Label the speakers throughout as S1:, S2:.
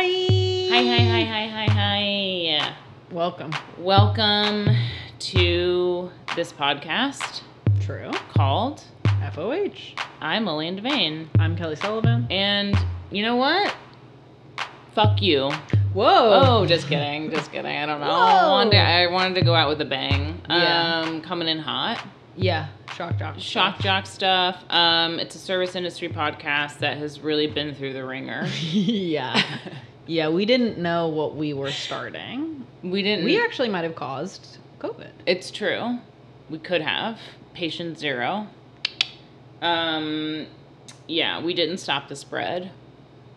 S1: Hi.
S2: Hi, hi, hi, hi, hi, hi.
S1: Welcome.
S2: Welcome to this podcast
S1: True.
S2: called
S1: FOH.
S2: I'm Lillian Devane.
S1: I'm Kelly Sullivan.
S2: And you know what? Fuck you.
S1: Whoa.
S2: Oh, just kidding. Just kidding. I don't know.
S1: Whoa.
S2: One day I wanted to go out with a bang.
S1: Yeah.
S2: Um, coming in hot.
S1: Yeah. Shock jock.
S2: Shock jock stuff. Um, it's a service industry podcast that has really been through the wringer.
S1: yeah. Yeah, we didn't know what we were starting.
S2: We didn't.
S1: We actually might have caused COVID.
S2: It's true. We could have. Patient zero. Um, yeah, we didn't stop the spread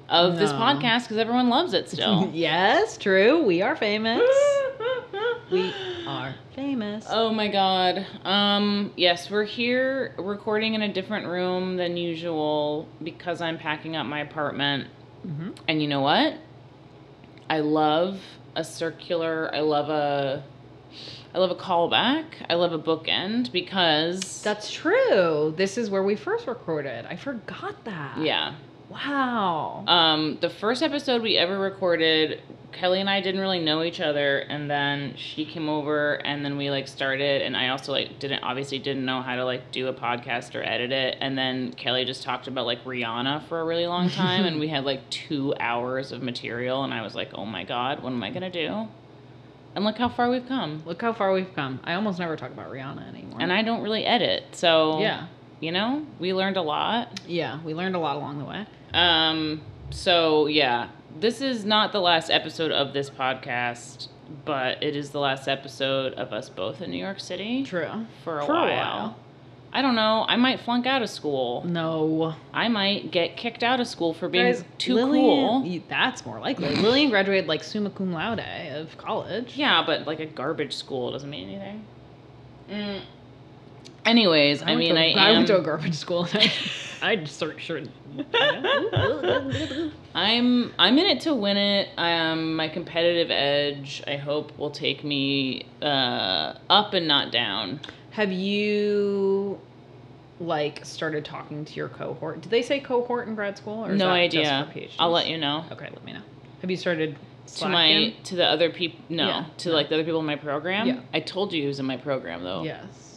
S2: of this podcast because everyone loves it still.
S1: yes, true. We are famous. we are famous.
S2: Oh my god. Um, yes, we're here recording in a different room than usual because I'm packing up my apartment.
S1: hmm
S2: And you know what? I love a circular, I love a I love a callback. I love a bookend because
S1: That's true. This is where we first recorded. I forgot that.
S2: yeah.
S1: Wow.
S2: Um, the first episode we ever recorded, Kelly and I didn't really know each other, and then she came over, and then we like started, and I also like didn't obviously didn't know how to like do a podcast or edit it, and then Kelly just talked about like Rihanna for a really long time, and we had like two hours of material, and I was like, oh my god, what am I gonna do? And look how far we've come.
S1: Look how far we've come. I almost never talk about Rihanna anymore.
S2: And I don't really edit, so
S1: Yeah.
S2: you know, we learned a lot.
S1: Yeah, we learned a lot along the way.
S2: Um, so yeah, this is not the last episode of this podcast, but it is the last episode of us both in New York City
S1: True.
S2: for a
S1: For a
S2: while.
S1: while.
S2: I don't know. I might flunk out of school.
S1: No.
S2: I might get kicked out of school for being
S1: Guys,
S2: too
S1: Lillian-
S2: cool.
S1: That's more likely. Lillian graduated like summa cum laude of college.
S2: Yeah, but like a garbage school doesn't mean anything. Mm. Anyways, I,
S1: went
S2: mean,
S1: to,
S2: I
S1: I
S2: am.
S1: went to a garbage school. I, I sort sure.
S2: I'm I'm in it to win it. Um, my competitive edge, I hope, will take me uh, up and not down.
S1: Have you like started talking to your cohort? Did they say cohort in grad school or
S2: no idea. I'll let you know.
S1: Okay, let me know. Have you started
S2: To my to the other people, no,
S1: Yeah,
S2: to
S1: no.
S2: like the other people in my program.
S1: Yeah.
S2: I told you he was in my program though.
S1: Yes.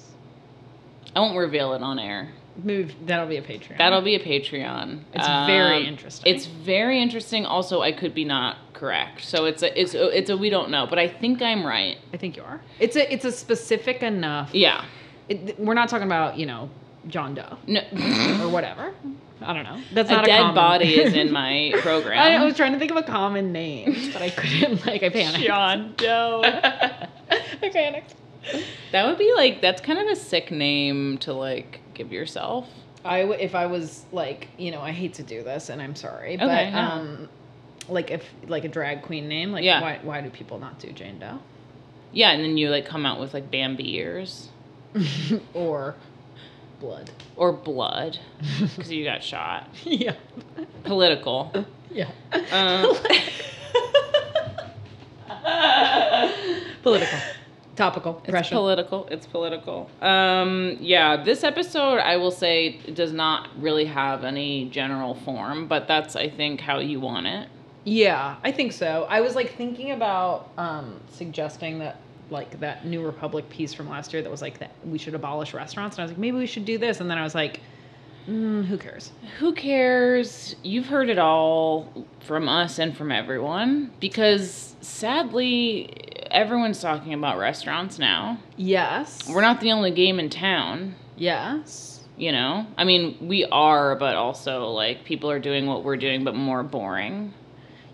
S2: I won't reveal it on air.
S1: Move. That'll be a Patreon.
S2: That'll be a Patreon.
S1: It's very
S2: Um,
S1: interesting.
S2: It's very interesting. Also, I could be not correct, so it's a it's a, it's a we don't know, but I think I'm right.
S1: I think you are. It's a it's a specific enough.
S2: Yeah.
S1: It, we're not talking about you know John Doe
S2: No.
S1: or whatever. I don't know. That's
S2: a
S1: not
S2: dead
S1: a common-
S2: body is in my program.
S1: I, I was trying to think of a common name, but I couldn't. Like I panicked.
S2: John Doe.
S1: I panicked.
S2: That would be like that's kind of a sick name to like give yourself.
S1: I w- if I was like you know I hate to do this and I'm sorry,
S2: Okay,
S1: but um, like if like a drag queen name, like
S2: Yeah.
S1: why why do people not do Jane Doe
S2: Yeah, and then you like come out with like Bambi ears
S1: or blood?
S2: or blood because you got shot.
S1: yeah,
S2: Political.
S1: yeah.
S2: Um,
S1: Political, topical,
S2: It's political. It's political. Um, yeah, this episode I will say does not really have any general form, but that's I think how you want it.
S1: Yeah, I think so. I was like thinking about um, suggesting that like that New Republic piece from last year that was like that we should abolish restaurants, and I was like maybe we should do this, and then I was like, mm, who cares?
S2: Who cares? You've heard it all from us and from everyone because sadly everyone's talking about restaurants now.
S1: Yes,
S2: We're not the only game in town,
S1: Yes.
S2: you know? I mean, we are, but also like people are doing what we're doing but more boring.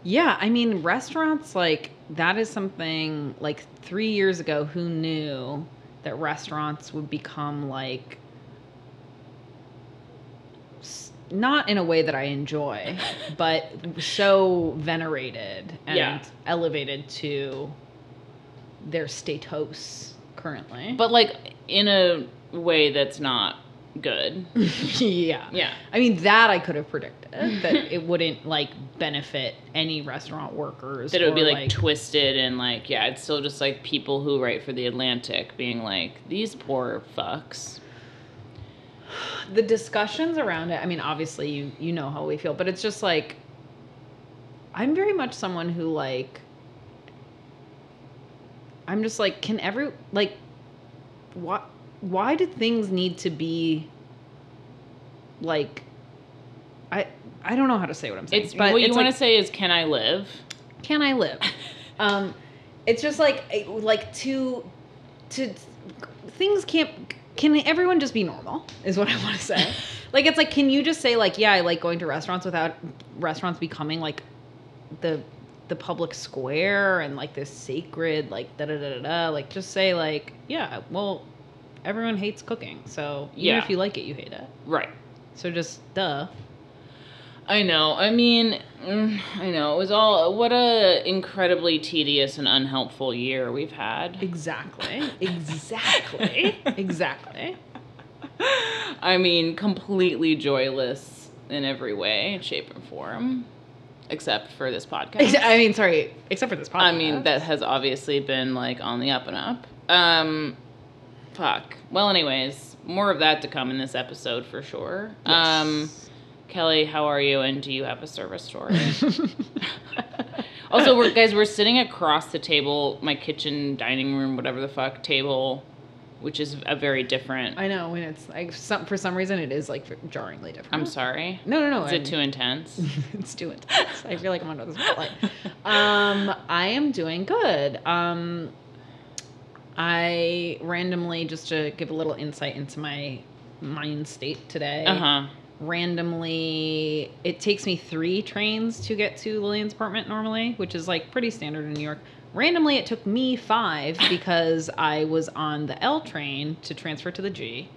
S1: Yeah, I mean restaurants like that is something like three years ago. Who knew that restaurants would become like not in a way that I enjoy, but so venerated and
S2: Yeah.
S1: elevated to their status currently.
S2: But like in a way that's not good.
S1: yeah.
S2: Yeah.
S1: I mean that I could have predicted that it wouldn't like benefit any restaurant workers.
S2: That it would be
S1: or,
S2: like, twisted and like yeah, it's still just like people who write for the Atlantic being like these poor fucks.
S1: the discussions around it. I mean, obviously you you know how we feel, but it's just like I'm very much someone who like I'm just like can every like why why do things need to be like I I don't know how to say what I'm saying.
S2: It's
S1: but
S2: what you want to
S1: like,
S2: say is, can I live?
S1: can I live? um, it's just like like to to things can't. Can everyone just be normal? Is what I want to say. like it's like, can you just say like, yeah, I like going to restaurants without restaurants becoming like the the public square and like this sacred like da da da da da. Like just say like, yeah, well, everyone hates cooking, so even
S2: Yeah.
S1: if you like it, you hate it.
S2: Right.
S1: So just duh.
S2: I know. I mean, mm, I know. It was all what a incredibly tedious and unhelpful year we've had.
S1: Exactly. Exactly. exactly.
S2: I mean, completely joyless in every way, shape, and form, except for this podcast.
S1: I mean, sorry, except for this podcast.
S2: I mean, that has obviously been like on the up and up. Um, fuck. Well, anyways, more of that to come in this episode for sure. Um, Kelly, how are you? And do you have a service story? also, we're guys, we're sitting across the table, my kitchen, dining room, whatever the fuck table, which is a very different.
S1: I know when it's like some for some reason it is like jarringly different.
S2: I'm sorry.
S1: No, no, no.
S2: Is
S1: I'm-
S2: it too intense?
S1: it's too intense. I feel like I'm under the spotlight. Um, I am doing good. Um, I randomly, just to give a little insight into my mind state today.
S2: Uh huh.
S1: randomly it takes me three trains to get to lillian's apartment normally which is like pretty standard in new york randomly it took me five because i was on the l train to transfer to the g.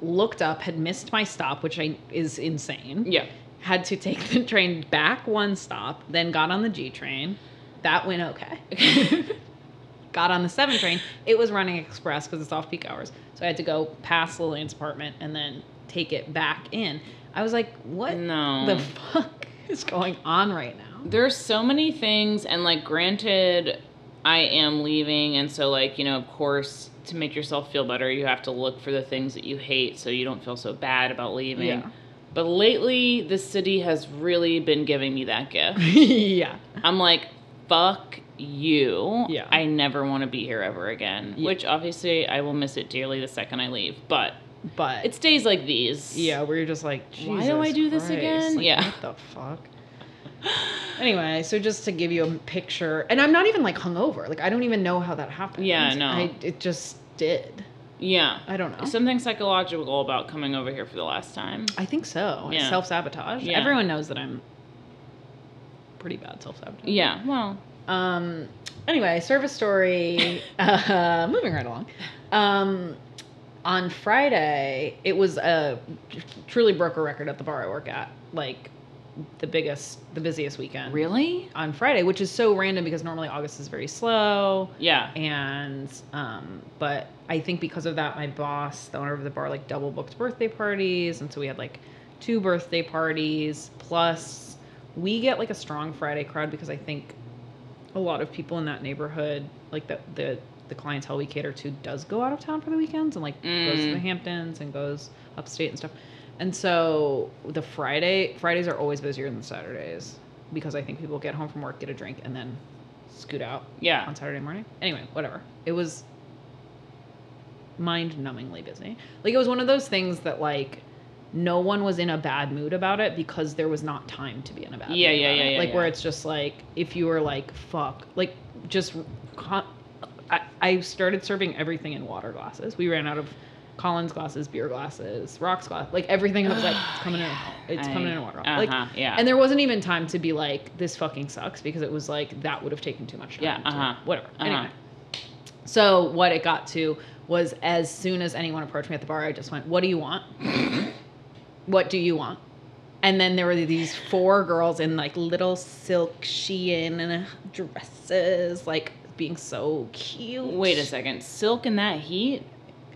S1: Looked up had missed my stop which I, is insane.
S2: Yeah.
S1: had to take the train back one stop then got on the g train. That went okay. Got on the 7 train. It was running express because it's off peak hours. So i had to go past lillian's apartment and then take it back in. I was like what
S2: No.
S1: the fuck is going on right now
S2: There's so many things, and like, granted, I am leaving, and so, like, you know, of course, to make yourself feel better, you have to look for the things that you hate so you don't feel so bad about leaving.
S1: Yeah.
S2: But lately, the city has really been giving me that gift.
S1: yeah
S2: I'm like, fuck you.
S1: Yeah.
S2: I never want to be here ever again.
S1: Yeah.
S2: Which obviously I will miss it dearly the second I leave. But
S1: but
S2: it's days like these.
S1: yeah where you're just like
S2: Why do I do this again?
S1: like,
S2: Yeah.
S1: what the fuck anyway so just to give you a picture and i'm not even like hungover like i don't even know how that happened
S2: Yeah, no.
S1: I, it just did
S2: Yeah.
S1: i don't know
S2: Something psychological about coming over here for the last time.
S1: I think so.
S2: Yeah.
S1: Self sabotage.
S2: Yeah.
S1: Everyone knows that I'm pretty bad self sabotage.
S2: Yeah, well,
S1: Um. Anyway, service story. uh, moving right along. Um, on Friday, it was a truly broke a record at the bar I work at. Like the biggest, the busiest weekend.
S2: really?
S1: On Friday, which is so random because normally August is very slow
S2: Yeah.
S1: and um but i think because of that my boss the owner of the bar like double booked birthday parties and so we had like two birthday parties plus we get like a strong friday crowd because i think a lot of people in that neighborhood like the the the clientele we cater to does go out of town for the weekends and like goes to
S2: Mm.
S1: the hamptons and goes upstate and stuff and so the friday fridays are always busier than saturdays because i think people get home from work get a drink and then scoot out
S2: Yeah.
S1: on Saturday morning. Anyway, whatever. It was mind numbingly busy. Like it was one of those things that like no one was in a bad mood about it because there was not time to be in a bad
S2: Yeah,
S1: mood.
S2: yeah, yeah, yeah,
S1: Like where it's just like if you were like fuck, like just con- I, I started serving everything in water glasses. We ran out of Collins glasses, beer glasses, rocks glass, like everything. I was like, it's coming in, it's coming in a water. glass. Like,
S2: Uh-huh, yeah.
S1: and there wasn't even time to be like, this fucking sucks because it was like that would have taken too much time.
S2: Yeah, uh-huh,
S1: Whatever.
S2: uh-huh.
S1: Anyway. So what it got to was as soon as anyone approached me at the bar, I just went, "What do you want? what do you want?" And then there were these four girls in like little silk Shein dresses, like being so cute.
S2: Wait a second. Silk in that heat?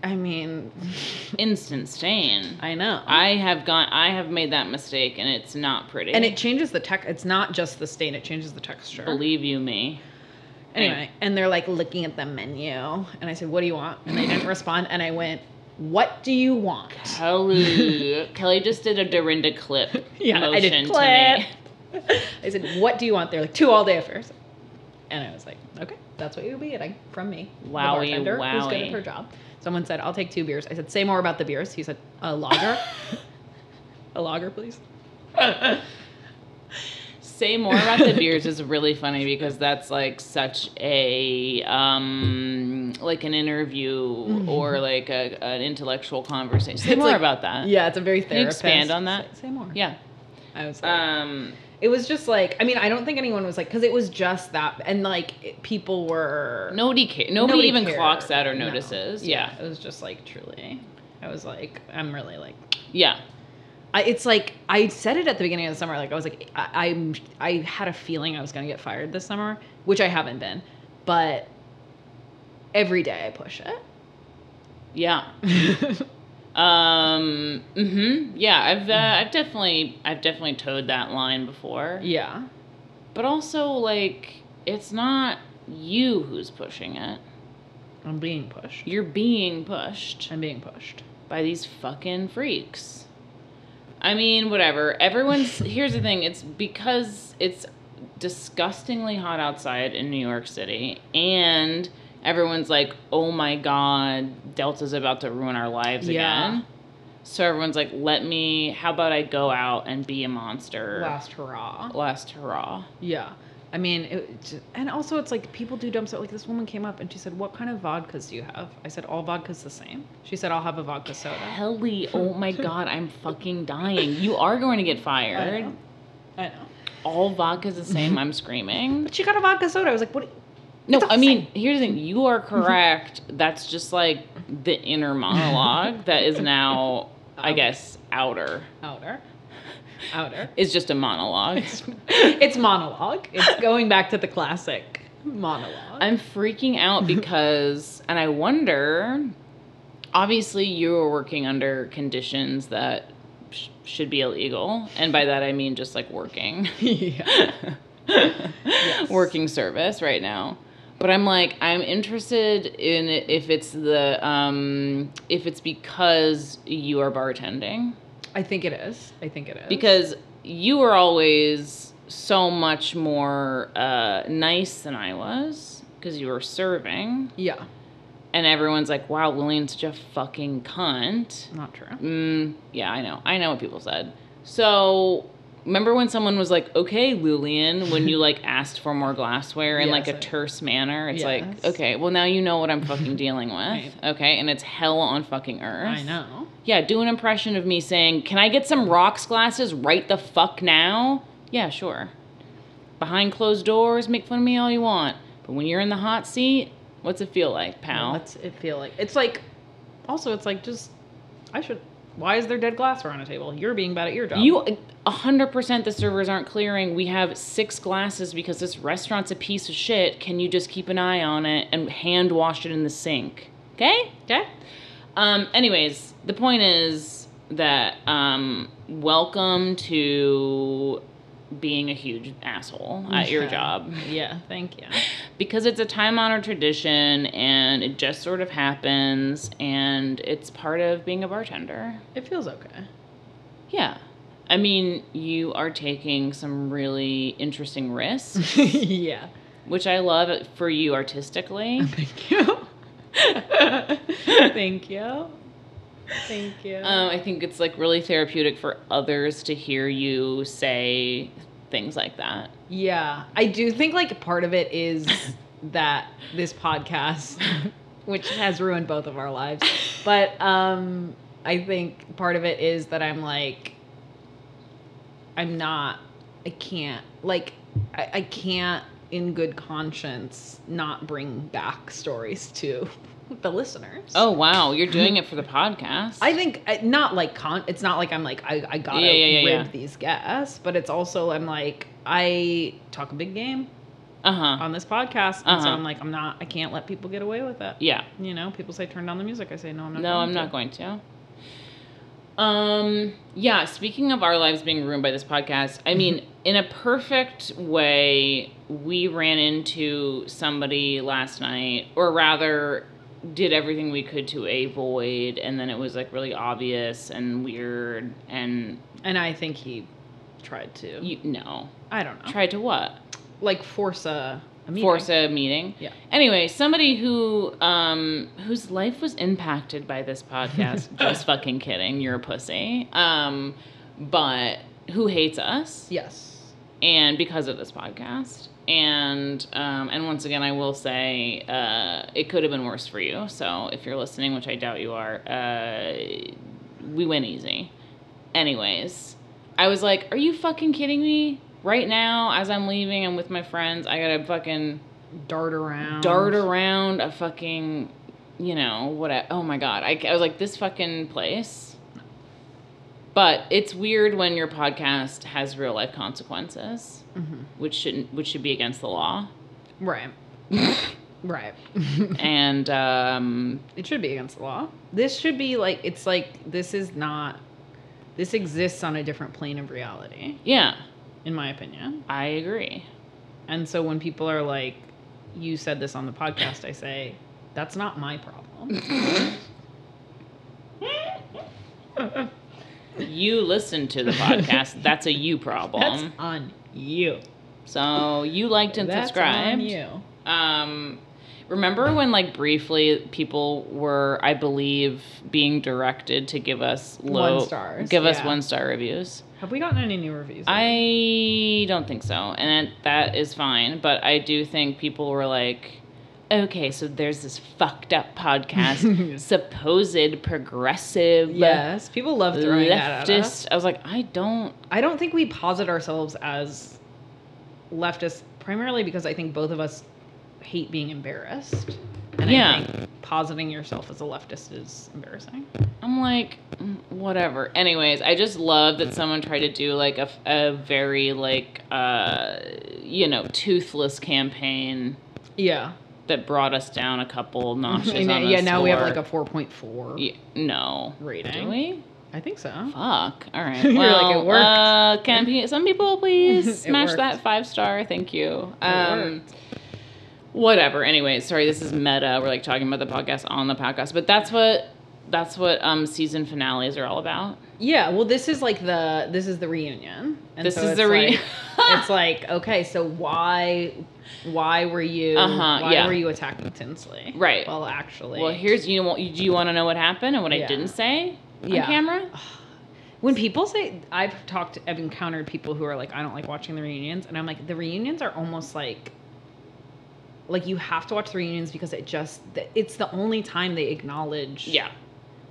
S1: I mean,
S2: Instant stain.
S1: I know.
S2: I have gone I have made that mistake and it's not pretty.
S1: and it changes the tech. It's not just the stain; it changes the texture.
S2: believe you me.
S1: Anyway, and they're like looking at the menu, and I said, "What do you want?" And they didn't respond, and I went, "What do you want?"
S2: Kelly Kelly just did a Dorinda clip
S1: Yeah, I did clip. I said, "What do you want?" They're like, two all day affairs. And I was like, "Okay, that's what you'll be getting from me." the
S2: Wowie,
S1: who's good at her job. Someone said, "I'll take two beers." I said, "Say more about the beers." He said, "A lager." a lager, please.
S2: Say more about the beers is really funny because that's like such a um like an interview or like a, an intellectual conversation. Say
S1: It's
S2: more
S1: like-
S2: about that.
S1: Yeah, it's a very
S2: you
S1: therapist.
S2: expand on that?
S1: Say, say more.
S2: Yeah.
S1: I was like,
S2: Um
S1: it was just like, I mean, I don't think anyone was like, because it was just that, and like it- people were.
S2: nobody ca- nobody, even
S1: cared.
S2: clocks that or
S1: No.
S2: notices.
S1: Yeah,
S2: Yeah.
S1: it was just like truly. I was like, I'm really like,
S2: Yeah.
S1: I, it's like I said it at the beginning of the summer. Like I was like, I, I'm, I had a feeling I was gonna get fired this summer, which I haven't been, but every day I push it. Yeah.
S2: Um mhm. Yeah, I've uh, I've definitely I've definitely toed that line before.
S1: yeah,
S2: But also like it's not you who's pushing it.
S1: I'm being pushed.
S2: You're being pushed.
S1: I'm being pushed.
S2: by these fucking freaks. I mean, whatever. Everyone's here's the thing, it's because it's disgustingly hot outside in New York City and everyone's like, "Oh my god, Delta's about to ruin our lives
S1: Yeah.
S2: again." So everyone's like, "Let me how about I go out and be a monster?"
S1: Last hurrah.
S2: Last hurrah.
S1: Yeah. I mean, it, and also it's like people do dumb stuff. Like this woman came up and she said, "What kind of vodkas do you have?" I said, "All vodkas the same." She said, "I'll have a vodka soda."
S2: Helly, oh my god, I'm fucking dying. You are going to get
S1: I
S2: fired.
S1: know. I know.
S2: All vodka's the same, I'm screaming.
S1: But she got a vodka soda. I was like, "What?"
S2: No, I mean, here's the thing. You are mm-hmm. correct. That's just like the inner monologue that is now, I guess, outer.
S1: Outer. Outer.
S2: Is just a monologue.
S1: it's monologue. It's going back to the classic monologue.
S2: I'm freaking out because, and I wonder, obviously, you are working under conditions that sh- should be illegal. And by that, I mean just like working.
S1: yeah. Yes.
S2: working service right now. But I'm like, I'm interested in if it's the um if it's because you are bartending.
S1: I think it is. I think it is.
S2: Because you were always so much more uh nice than I was because you were serving.
S1: yeah,
S2: And everyone's like, wow, Lillian's such a fucking cunt.
S1: not true.
S2: Mm, yeah, I know. I know what people said. So, remember when someone was like, "Okay, Lillian," when you like asked for more glassware in like a terse manner? It's
S1: Yes.
S2: like, okay, well now you know what I'm fucking dealing with.
S1: Right.
S2: Okay, and it's hell on fucking earth.
S1: I know.
S2: Yeah, do an impression of me saying, "Can I get some rocks glasses right the fuck now?" Yeah, sure. Behind closed doors, make fun of me all you want. But when you're in the hot seat, what's it feel like, pal?
S1: What's it feel like? It's like, also, it's like just, I should. Why is there dead glassware on a table? You're being bad at your job.
S2: You, a hundred percent, the servers aren't clearing. We have six glasses because this restaurant's a piece of shit. Can you just keep an eye on it and hand wash it in the sink? Okay.
S1: okay?
S2: Um. Anyways, the point is that um, welcome to being a huge asshole at your job
S1: Yeah, thank you.
S2: because it's a time honored tradition and it just sort of happens and it's part of being a bartender.
S1: It feels okay.
S2: Yeah. I mean, you are taking some really interesting risks,
S1: yeah.
S2: which I love for you artistically.
S1: Thank you. thank you. Thank you.
S2: Um, I think it's like really therapeutic for others to hear you say things like that.
S1: Yeah, I do think like part of it is that this podcast, which has ruined both of our lives, but um, I think part of it is that I'm like, I'm not, I can't, like, I, I can't in good conscience not bring back stories to the listeners.
S2: Oh wow, you're doing it for the podcast.
S1: I think uh, not like con. It's not like I'm like I, I gotta
S2: Yeah, yeah, yeah,
S1: rib these guests, but it's also I'm like I talk a big game
S2: uh huh.
S1: on this podcast, and so
S2: Uh-huh.
S1: I'm like I'm not I can't let people get away with it.
S2: Yeah.
S1: You know, people say turn down the music. I say no, I'm not.
S2: No,
S1: going
S2: I'm
S1: to.
S2: not going to. Um, yeah, speaking of our lives being ruined by this podcast, I mean, in a perfect way, we ran into somebody last night, or rather, did everything we could to avoid, and then it was like really obvious and weird, and
S1: And I think he tried to.
S2: You no.
S1: I don't know.
S2: Tried to what?
S1: like force a, a meeting.
S2: Force a meeting.
S1: Yeah.
S2: Anyway, somebody who um whose life was impacted by this podcast. just fucking kidding. You're a pussy. Um, but who hates us?
S1: Yes.
S2: and because of this podcast and um, and once again i will say uh, it could have been worse for you. So if you're listening which i doubt you are uh, we went easy. Anyways i was like are you fucking kidding me? Right now as i'm leaving i'm with my friends i gotta fucking
S1: Dart around.
S2: dart around a fucking you know what I, oh my god. I, I was like this fucking place but it's weird when your podcast has real life consequences
S1: Mhm.
S2: which shouldn't which should be against the law
S1: Right. right.
S2: and um
S1: it should be against the law. This should be like it's like this is not. This exists on a different plane of reality,
S2: yeah
S1: in my opinion.
S2: i agree
S1: And so when people are like, "You said this on the podcast," I say, "That's not my problem."
S2: you listen to the podcast that's a you problem.
S1: That's on you.
S2: so you liked and
S1: That's
S2: subscribed
S1: on you.
S2: Um, remember when, like, briefly people were, I believe, being directed to give us low
S1: One stars,
S2: give us
S1: yeah.
S2: one star reviews?
S1: Have we gotten any new reviews?
S2: I don't think so, and that is fine. But I do think people were like, okay, so there's this fucked up podcast, supposed progressive,
S1: yes, people love throwing that at us.
S2: leftist. I was like, I don't.
S1: I don't think we posit ourselves as leftist primarily because I think both of us hate being embarrassed. And
S2: Yeah.
S1: I think positing yourself as a leftist is embarrassing.
S2: I'm like, mm, whatever. Anyways, I just love that someone tried to do like a, a very like, uh, you know, toothless campaign
S1: Yeah.
S2: That brought us down a couple notches.
S1: Yeah, now we have like a 4.4
S2: Yeah, no.
S1: rating.
S2: Do we?
S1: I think so.
S2: Fuck. All right.
S1: You're
S2: Well,
S1: like, it worked.
S2: Uh, can pe- some people please smash
S1: worked.
S2: that five star? Thank you. Um, whatever. Anyway, sorry. This is meta. We're like talking about the podcast on the podcast, but that's what that's what um season finales are all about.
S1: Yeah, well this is like the this is the reunion. And
S2: This
S1: so
S2: is the re-
S1: like, it's like, okay, so why why were you
S2: Uh-huh,
S1: why
S2: yeah.
S1: were you attacking Tinsley?
S2: Right.
S1: Well, actually.
S2: Well, here's you. Want, do you want to know what happened and what I didn't say on
S1: Yeah.
S2: camera?
S1: When people say I've talked, I've encountered people who are like, I don't like watching the reunions, and I'm like, the reunions are almost like, like you have to watch the reunions because it just, it's the only time they acknowledge
S2: Yeah.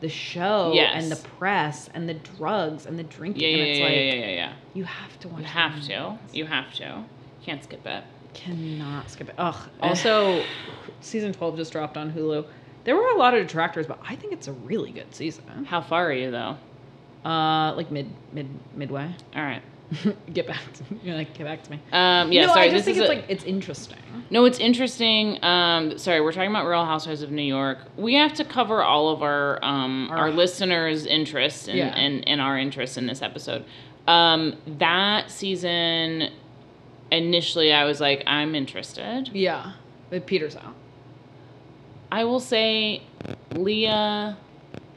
S1: The show
S2: Yes.
S1: and the press and the drugs and the drinking,
S2: Yeah, yeah,
S1: and it's
S2: yeah,
S1: like
S2: yeah, yeah, yeah, yeah.
S1: you have to watch.
S2: You have to.
S1: reunions.
S2: You have to. Can't skip it.
S1: cannot skip it. Ugh. Also, season twelve just dropped on Hulu. There were a lot of detractors, but I think it's a really good season.
S2: How far are you though?
S1: Uh, like mid mid midway.
S2: All right.
S1: get back to me. you're like get back to me.
S2: Um, yeah.
S1: no,
S2: sorry.
S1: I just
S2: this
S1: think
S2: is
S1: it's
S2: a-
S1: like it's interesting.
S2: No, it's interesting. Um, sorry, we're talking about Real Housewives of New York. We have to cover all of our um, our,
S1: Our-
S2: listeners' interests and,
S1: Yeah.
S2: and, and our interests in this episode. Um, that season, initially, I was like, I'm interested.
S1: Yeah, it peters out.
S2: I will say, Leah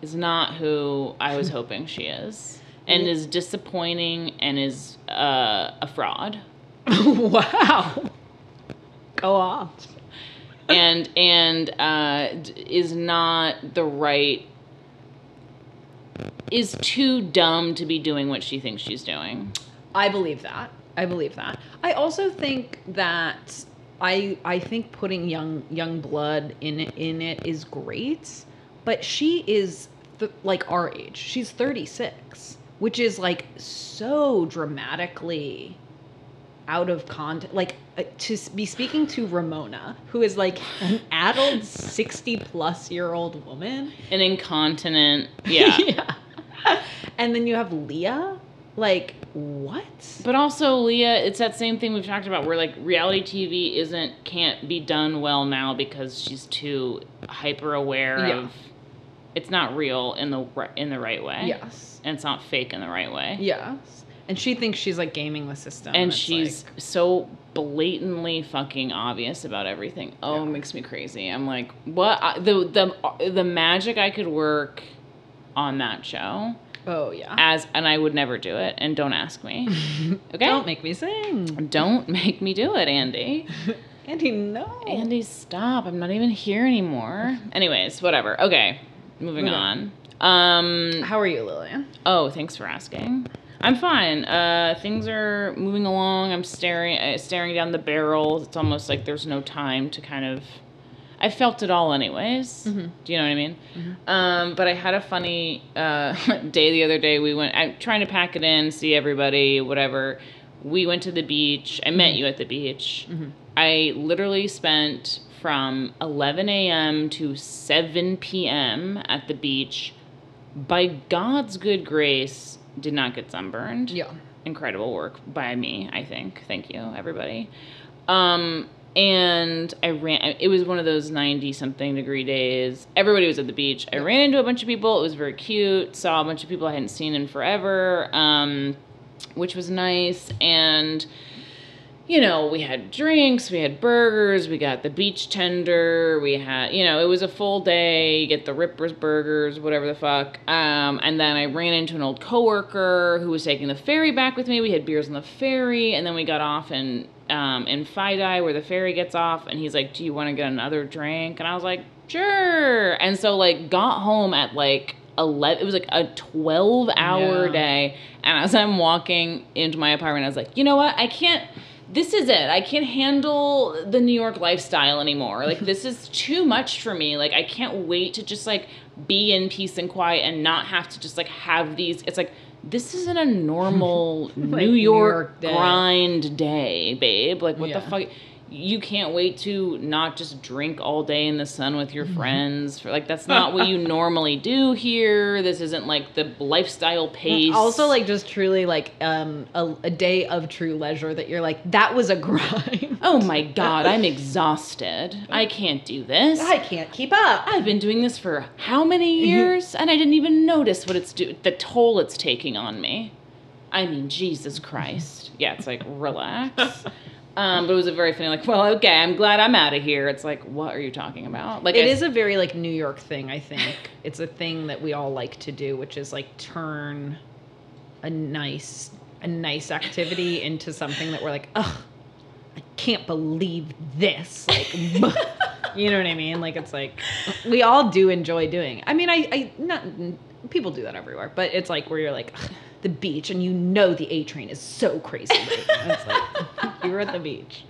S2: is not who I was hoping she is, and is disappointing and is uh, a fraud.
S1: wow. Go off.
S2: and and uh, is not the right is too dumb to be doing what she thinks she's doing.
S1: I believe that. I believe that. I also think that I I think putting young young blood in it, in it is great, but she is th- like our age. She's 36, which is like so dramatically out of context. Like uh, to be speaking to Ramona, who is like an adult 60 plus year old woman.
S2: An incontinent, yeah.
S1: yeah. And then you have Leah. Like what?
S2: But also, Leah, it's that same thing we've talked about where like reality TV isn't can't be done well now because she's too hyper aware
S1: Yeah.
S2: of it's not real in the in the right way.
S1: Yes.
S2: And it's not fake in the right way.
S1: Yes. And she thinks she's like gaming the system.
S2: and she's
S1: like-
S2: so blatantly fucking obvious about everything. Oh,
S1: Yeah.
S2: it makes me crazy. I'm like, what? I, the the the magic I could work on that show
S1: Oh yeah.
S2: as and I would never do it and don't ask me. Okay?
S1: Don't make me sing.
S2: Don't make me do it, Andy.
S1: Andy, no.
S2: Andy, stop. I'm not even here anymore. Anyways, whatever. Okay. Moving
S1: Okay.
S2: on. Um
S1: How are you, Lillian?
S2: oh, thanks for asking. I'm fine. Uh things are moving along. I'm staring uh, staring down the barrel. It's almost like there's no time to kind of I felt it all anyways.
S1: Mhm.
S2: Do you know what I mean? Um, but I had a funny uh, day the other day. We went. I'm trying to pack it in, see everybody, whatever. We went to the beach. I met you at the beach. I literally spent from 11 a.m. to 7 p.m. at the beach. By God's good grace, did not get sunburned
S1: Yeah.
S2: incredible work by me i think thank you everybody um and i ran it was one of those 90 something degree days everybody was at the beach i ran into a bunch of people it was very cute saw a bunch of people i hadn't seen in forever um which was nice and you know, we had drinks, we had burgers, we got the beach tender, we had, you know, it was a full day. You get the Rippers burgers, whatever the fuck. Um, and then I ran into an old coworker who was taking the ferry back with me. We had beers on the ferry, and then we got off in um, in FiDi where the ferry gets off, and he's like, "Do you want to get another drink?" And I was like, "Sure." And so like got home at like 11 it was like a 12 hour
S1: Yeah.
S2: day and as i'm walking into my apartment i was like you know what i can't this is it. I can't handle the new york lifestyle anymore. Like this is too much for me. Like i can't wait to just like be in peace and quiet and not have to just like have these it's like this isn't a normal new
S1: New
S2: york,
S1: York day.
S2: grind day babe. Like what the fuck you can't wait to not just drink all day in the sun with your friends. For like that's not what you normally do here. This isn't like the lifestyle pace.
S1: Also, like just truly like um a, a day of true leisure that you're like that was a grind.
S2: oh my god i'm exhausted. I can't do this.
S1: I can't keep up.
S2: i've been doing this for how many years? And i didn't even notice what it's do the toll it's taking on me. I mean jesus christ. Yeah it's like relax um, but it was a very funny like well okay i'm glad i'm out of here it's like what are you talking about like
S1: It
S2: I-
S1: is a very like New York thing, I think. It's a thing that we all like to do, which is like turn a nice a nice activity into something that we're like, ugh, I can't believe this. Like you know what I mean? Like it's like we all do enjoy doing. it. I mean, I I not people do that everywhere, but it's like where you're like the beach and you know the A train is so crazy. Right It's like you were at the beach.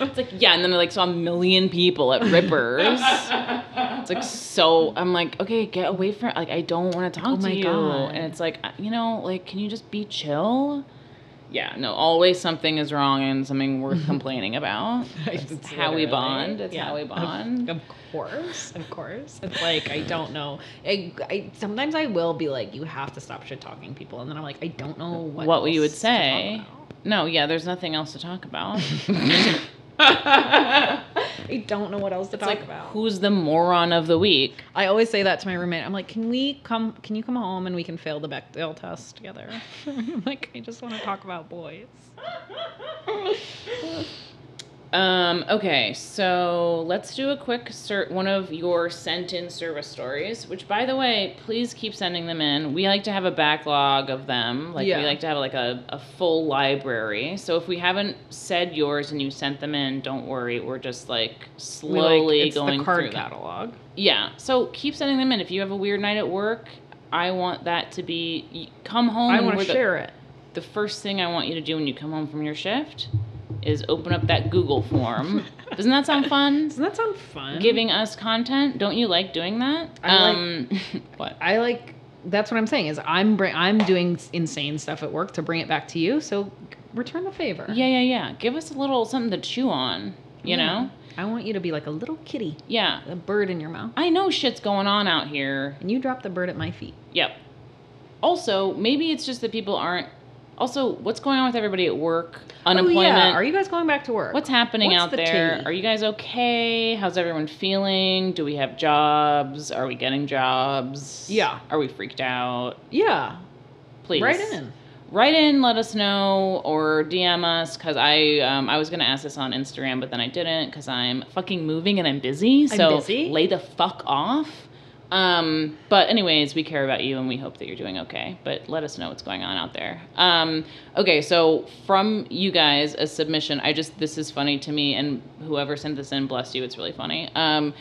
S2: It's like yeah, and then I like saw a million people at Rippers. it's like so. I'm like, okay, get away from. Like I don't want to talk
S1: Oh
S2: to
S1: my
S2: you.
S1: God.
S2: And it's like, you know, like can you just be chill? Yeah, no. Always something is wrong and something worth complaining about. It's how we bond. It's
S1: yeah,
S2: how we
S1: of-
S2: bond.
S1: Of, course, of course. It's like I don't know. I, I sometimes I will be like, you have to stop shit talking people, and then I'm like, I don't know what
S2: What, you would
S1: else to talk
S2: say? No, yeah. There's nothing else to talk about.
S1: I don't know what else to
S2: it's
S1: talk
S2: like
S1: about.
S2: who's the moron of the week?
S1: I always say that to my roommate. I'm like, can we come? Can you come home and we can fail the Bechdel test together? I'm like, I just want to talk about boys.
S2: Um, okay, so let's do a quick cert one of your sent in service stories, which by the way, please keep sending them in. We like to have a backlog of them. Like
S1: Yeah.
S2: we like to have like a, a full library. So if we haven't said yours and you sent them in, don't worry. We're just like
S1: like-
S2: slowly
S1: it's
S2: going
S1: the
S2: through them.
S1: catalog.
S2: Yeah. So keep sending them in. If you have a weird night at work, I want that to be come home
S1: I
S2: and
S1: want to
S2: the-
S1: share it.
S2: the first thing I want you to do when you come home from your shift is open up that Google form. Doesn't that sound fun?
S1: Doesn't that sound fun?
S2: Giving us content. Don't you like doing that?
S1: I like-
S2: um, what?
S1: I like that's what I'm saying is I'm bring, I'm doing insane stuff at work to bring it back to you. So return the favor.
S2: Yeah, yeah, yeah. Give us a little something to chew on. You
S1: Yeah.
S2: know?
S1: I want you to be like a little kitty,
S2: Yeah.
S1: a bird in your mouth,
S2: I know shit's going on out here.
S1: and you drop the bird at my feet.
S2: Yep. Also, maybe it's just that people aren't. Also, what's going on with everybody at work? Unemployment.
S1: Oh, yeah. Are you guys going back to work?
S2: What's happening
S1: What's
S2: out
S1: the
S2: there?
S1: tea?
S2: Are you guys okay? How's everyone feeling? Do we have jobs? Are we getting jobs?
S1: Yeah.
S2: Are we freaked out?
S1: yeah.
S2: Please
S1: Right in.
S2: Write in, let us know, or DM us because I um, I was gonna ask this on Instagram, but then I didn't because I'm fucking moving and I'm busy.
S1: I'm
S2: So
S1: busy?
S2: lay the fuck off. Um, but anyways, we care about you and we hope that you're doing okay. But let us know what's going on out there. Um, okay, so from you guys, a submission. I just this is funny to me, and whoever sent this in, bless you. It's really funny. Um,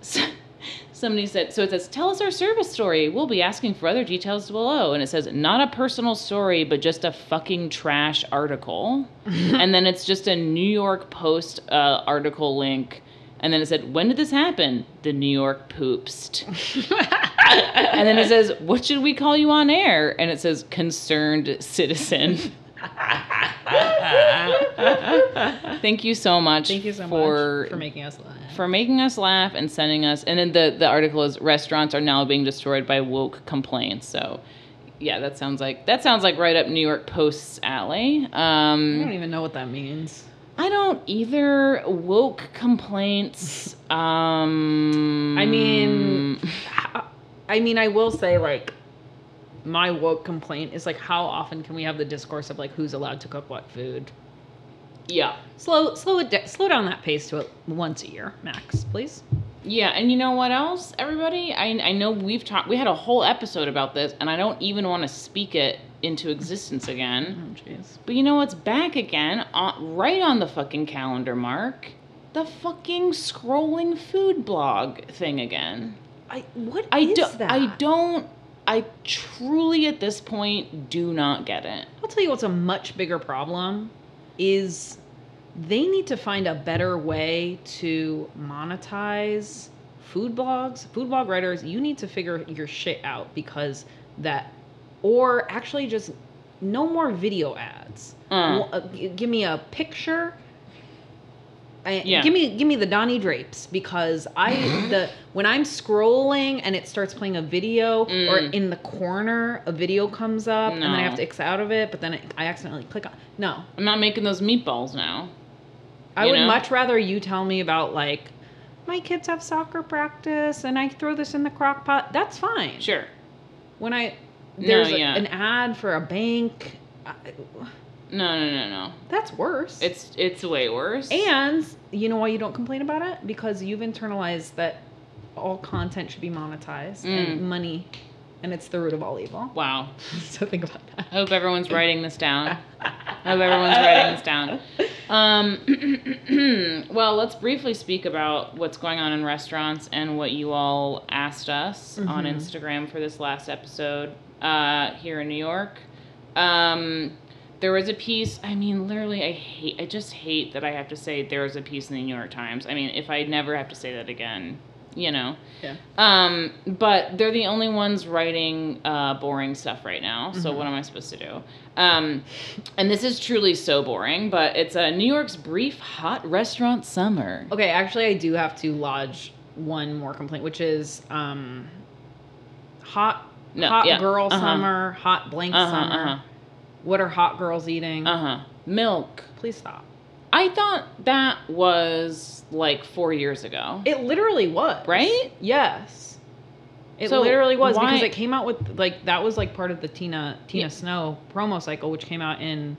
S2: so- somebody said so. It says, "Tell us our service story. We'll be asking for other details below." And it says, "Not a personal story, but just a fucking trash article." and then it's just a New York Post uh, article link. And then it said, "When did this happen?" The New York poopst. and then it says, "What should we call you on air?" And it says, "Concerned citizen." Thank you so much.
S1: Thank you so
S2: for
S1: much for making us laugh.
S2: for making us laugh and sending us. And then the the article is restaurants are now being destroyed by woke complaints. So. Yeah, that sounds like that sounds like right up New York Post's alley. Um, I
S1: don't even know what that means.
S2: I don't either. Woke complaints. Um,
S1: I mean, I mean, I will say like my woke complaint is like how often can we have the discourse of like who's allowed to cook what food?
S2: yeah,
S1: Slow, slow it, slow down that pace to it once a year, max, please.
S2: yeah. And you know what else, everybody? I I know we've talked. We had a whole episode about this, and I don't even want to speak it into existence again.
S1: Oh, jeez.
S2: But you know what's back again? On, right on the fucking calendar, Mark. The fucking scrolling food blog thing again.
S1: I what
S2: I
S1: is
S2: don't.
S1: that?
S2: I don't. I truly, at this point, do not get it.
S1: I'll tell you what's a much bigger problem is they need to find a better way to monetize food blogs, food blog writers. You need to figure your shit out because that, or actually just no more video ads.
S2: Uh.
S1: Well, uh, give me a picture. I,
S2: Yeah.
S1: Give me give me the Donnie Drapes because I the when I'm scrolling and it starts playing a video or
S2: Mm.
S1: in the corner a video comes up and then I have to X out of it, but then I accidentally click on. No,
S2: I'm not making those meatballs now.
S1: I would
S2: know?
S1: much rather you tell me about like my kids have soccer practice and I throw this in the crock pot. That's fine.
S2: Sure.
S1: When I
S2: No,
S1: there's a- an ad for a bank, I,
S2: No, no, no, no.
S1: that's worse.
S2: It's it's way worse.
S1: And you know why you don't complain about it? Because you've internalized that all content should be monetized
S2: Mm.
S1: and money, and it's the root of all evil.
S2: wow.
S1: so think about that.
S2: I hope everyone's writing this down. I hope everyone's writing this down. Um, well, let's briefly speak about what's going on in restaurants and what you all asked us on
S1: Mhm.
S2: Instagram for this last episode uh, here in New York. Um, there was a piece. I mean, literally, I hate. I just hate that I have to say there was a piece in the New York Times. I mean, if I never have to say that again, you know.
S1: Yeah.
S2: Um, but they're the only ones writing uh, boring stuff right now. So
S1: Mhm.
S2: what am I supposed to do? Um, and this is truly so boring, but it's a New York's brief hot restaurant summer.
S1: Okay, actually, I do have to lodge one more complaint, which is um, hot,
S2: No,
S1: hot
S2: yeah,
S1: girl
S2: uh-huh.
S1: summer, hot blank
S2: Uh-huh,
S1: summer.
S2: uh-huh.
S1: What are hot girls eating?
S2: Uh huh. Milk.
S1: Please stop.
S2: I thought that was like four years ago.
S1: It literally was.
S2: Right?
S1: Yes. It
S2: So
S1: literally was
S2: why-
S1: because it came out with like that was like part of the Tina Tina
S2: Yeah.
S1: Snow promo cycle, which came out in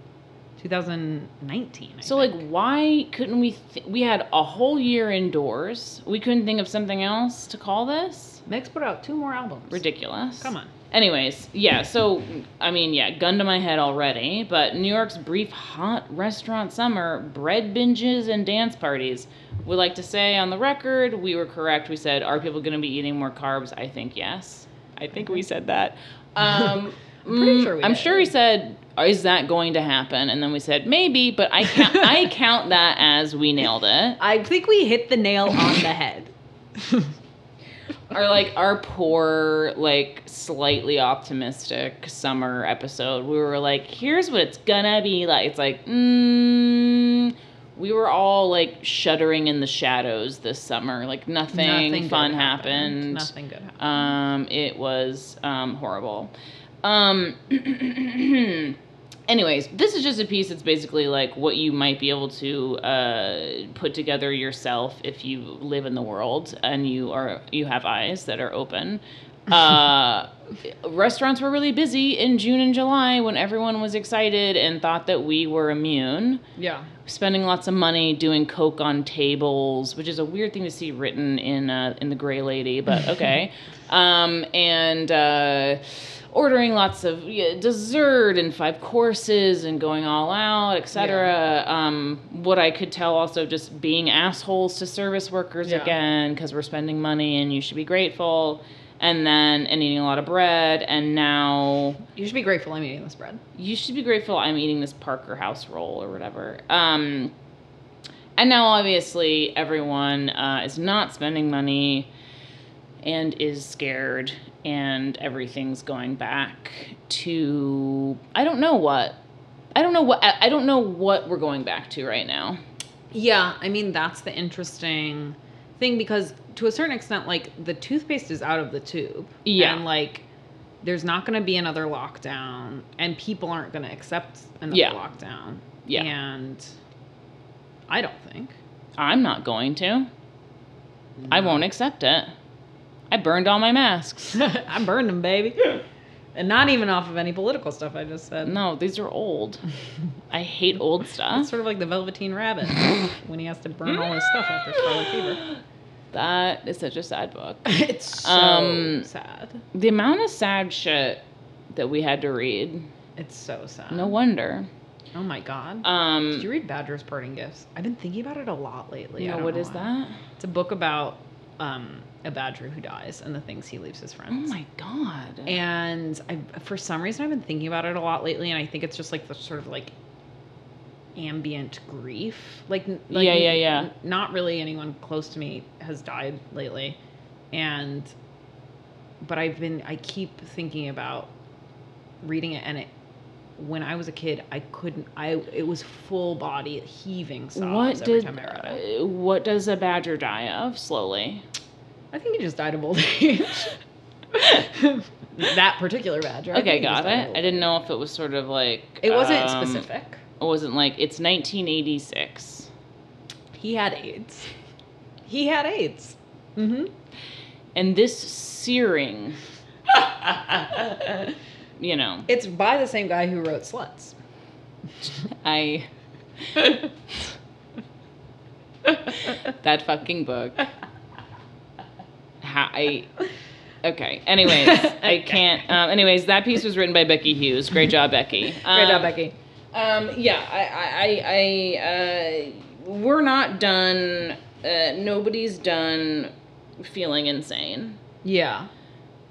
S1: 2019. I
S2: So like, why couldn't we? Th- we had a whole year indoors. We couldn't think of something else to call this.
S1: Mix put out two more albums.
S2: Ridiculous.
S1: Come on.
S2: Anyways, yeah, so I mean, yeah, gun to my head already, but New York's brief hot restaurant summer, bread binges and dance parties. We like to say on the record, we were correct. We said, are people going to be eating more carbs? I think yes. I think we said that. Um,
S1: I'm pretty
S2: mm,
S1: sure we
S2: I'm
S1: did.
S2: sure he said, is that going to happen? And then we said, maybe, but I count, I count that as we nailed it.
S1: I think we hit the nail on the head.
S2: our like our poor like slightly optimistic summer episode. We were like here's what it's gonna be like. It's like mm, we were all like shuddering in the shadows this summer. Like nothing,
S1: Nothing
S2: fun
S1: good
S2: happened.
S1: Nothing good happened.
S2: um it was um horrible. Um anyways this is just a piece that's basically like what you might be able to uh, put together yourself if you live in the world and you are you have eyes that are open uh, restaurants were really busy in June and July when everyone was excited and thought that we were immune.
S1: Yeah.
S2: Spending lots of money doing coke on tables, which is a weird thing to see written in uh, in the Gray Lady, but okay. um, and uh, ordering lots of yeah, dessert and five courses and going all out, etc. Um, what I could tell also just being assholes to service workers
S1: Yeah.
S2: again because we're spending money and you should be grateful. And then and eating a lot of bread, and now
S1: You should be grateful I'm eating this bread.
S2: you should be grateful I'm eating this Parker House roll or whatever. Um, and now, obviously, everyone uh, is not spending money and is scared, and everything's going back to I don't know what. I don't know what I don't know what we're going back to right now.
S1: Yeah, I mean that's the interesting thing because to a certain extent, like the toothpaste is out of the tube.
S2: Yeah.
S1: And like there's not gonna be another lockdown and people aren't gonna accept another
S2: Yeah.
S1: lockdown.
S2: Yeah.
S1: And I don't think.
S2: I'm not going to. I won't accept it. I burned all my masks.
S1: I burned them, baby. And not even off of any political stuff I just said.
S2: No, these are old. I hate old stuff.
S1: It's sort of like the Velveteen Rabbit when he has to burn all his stuff after Scarlet Fever.
S2: That is such a sad book.
S1: It's so
S2: Um,
S1: sad.
S2: The amount of sad shit that we had to read.
S1: It's so sad.
S2: No wonder.
S1: Oh my god.
S2: Um,
S1: Did you read Badger's Parting Gifts? I've been thinking about it a lot lately.
S2: No,
S1: don't
S2: what is
S1: why.
S2: that?
S1: It's a book about um, a badger who dies and the things he leaves his friends.
S2: Oh my god.
S1: And I, for some reason, I've been thinking about it a lot lately, and I think it's just like the sort of like ambient grief. Like, like
S2: Yeah, yeah, yeah.
S1: n- Not really anyone close to me has died lately, and but I've been I keep thinking about reading it, and it when I was a kid, I couldn't. I it was full body heaving sobs
S2: what
S1: every
S2: did
S1: time I read it.
S2: uh, what does a badger die of slowly?
S1: I think he just died of old age. that particular badger.
S2: Okay, got it. I didn't know if it was sort of like
S1: It wasn't
S2: um,
S1: specific.
S2: It wasn't like it's 1986.
S1: He had AIDS. He had AIDS. Mm-hmm.
S2: And this searing, you know,
S1: it's by the same guy who wrote Sluts.
S2: I that fucking book. How I okay. Anyways, I can't. Um, anyways, that piece was written by Becky Hughes. Great job, Becky.
S1: Great
S2: Um,
S1: job, Becky.
S2: Um, yeah, I, I, I, I uh, we're not done. Uh, nobody's done feeling insane.
S1: Yeah.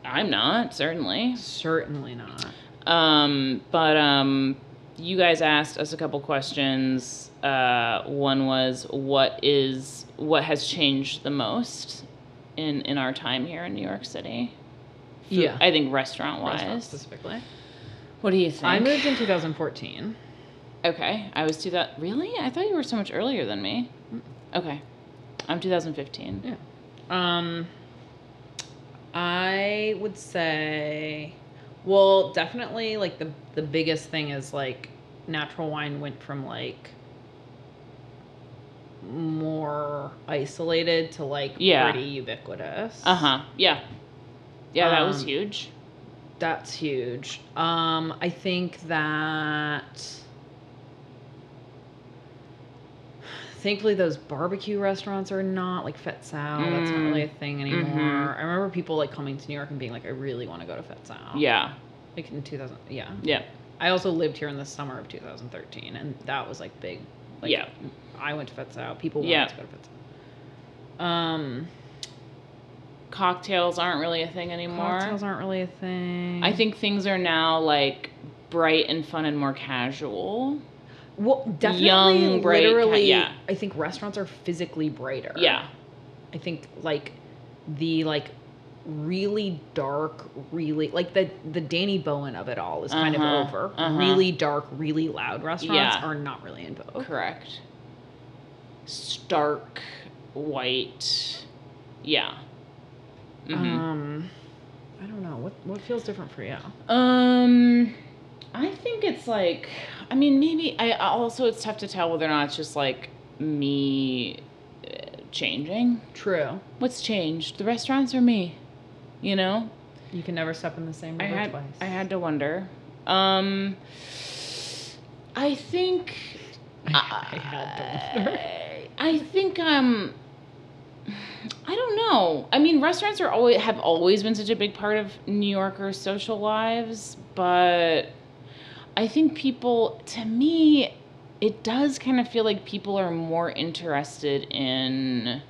S2: I'm not certainly.
S1: Certainly not.
S2: Um, but um, you guys asked us a couple questions. Uh, one was what is what has changed the most in in our time here in New York City? Food-
S1: Yeah.
S2: I think restaurant wise.
S1: specifically.
S2: What do you think?
S1: I moved in 2014.
S2: Okay, I was two that really. I thought you were so much earlier than me. Okay, I'm 2015.
S1: Yeah. Um, I would say, well, definitely like the the biggest thing is like natural wine went from like more isolated to like
S2: Yeah.
S1: pretty ubiquitous.
S2: Uh huh. Yeah. Yeah, that was
S1: Um,
S2: huge.
S1: That's huge. Um, I think that thankfully those barbecue restaurants are not like Fette Sau. That's not
S2: Mm.
S1: really a thing anymore.
S2: Mhm.
S1: I remember people like coming to New York and being like, I really want to go to Fette Sau.
S2: Yeah.
S1: Like in 2000. Yeah.
S2: Yeah.
S1: I also lived here in the summer of 2013, and that was like big. Like,
S2: Yeah.
S1: I went to Fette Sau. People wanted
S2: Yeah.
S1: to go to Fette Sau. Um,
S2: Cocktails aren't really a thing anymore.
S1: cocktails aren't really a thing.
S2: I think things are now like bright and fun and more casual.
S1: Well, definitely,
S2: Young, bright,
S1: literally,
S2: yeah.
S1: I think restaurants are physically brighter.
S2: Yeah.
S1: I think like the like really dark, really like the the Danny Bowien of it all is kind
S2: Uh-huh,
S1: of over.
S2: uh-huh.
S1: Really dark, really loud restaurants
S2: Yeah.
S1: are not really in vogue.
S2: Correct. Stark white. Yeah. Mhm.
S1: Um, I don't know what what feels different for you.
S2: Um, I think it's like, I mean, maybe I also it's tough to tell whether or not it's just like me uh, changing.
S1: True.
S2: What's changed? The restaurants or me? You know?
S1: You can never step in the same
S2: I
S1: river
S2: had
S1: twice.
S2: I had to wonder. Um, I think
S1: I, I had to wonder.
S2: I, I think um I don't know. I mean, restaurants are always have always been such a big part of New Yorkers' social lives, but I think people to me it does kind of feel like people are more interested in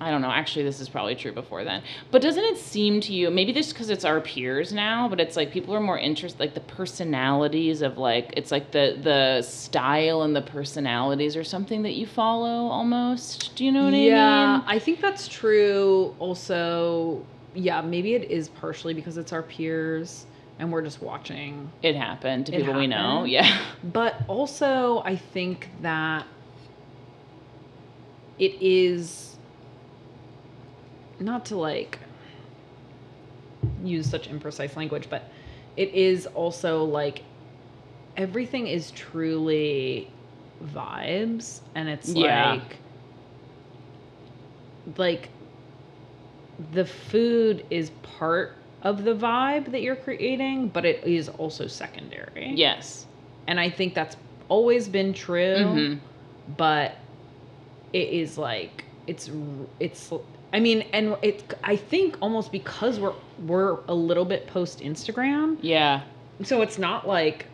S2: I don't know. Actually, this is probably true before then. But doesn't it seem to you, maybe this because it's our peers now, but it's like people are more interested, like the personalities of like, it's like the the style and the personalities or something that you follow almost. Do you know what
S1: yeah,
S2: I mean?
S1: Yeah, I think that's true. Also, yeah, maybe it is partially because it's our peers and we're just watching.
S2: It happened to
S1: It
S2: people we know. Yeah.
S1: But also, I think that it is not to like use such imprecise language, but it is also like everything is truly vibes and it's
S2: Yeah.
S1: like like the food is part of the vibe that you're creating, but it is also secondary.
S2: Yes.
S1: And I think that's always been true,
S2: Mhm.
S1: but it is like it's it's I mean, and it I think almost because we're we're a little bit post Instagram,
S2: Yeah.
S1: so it's not like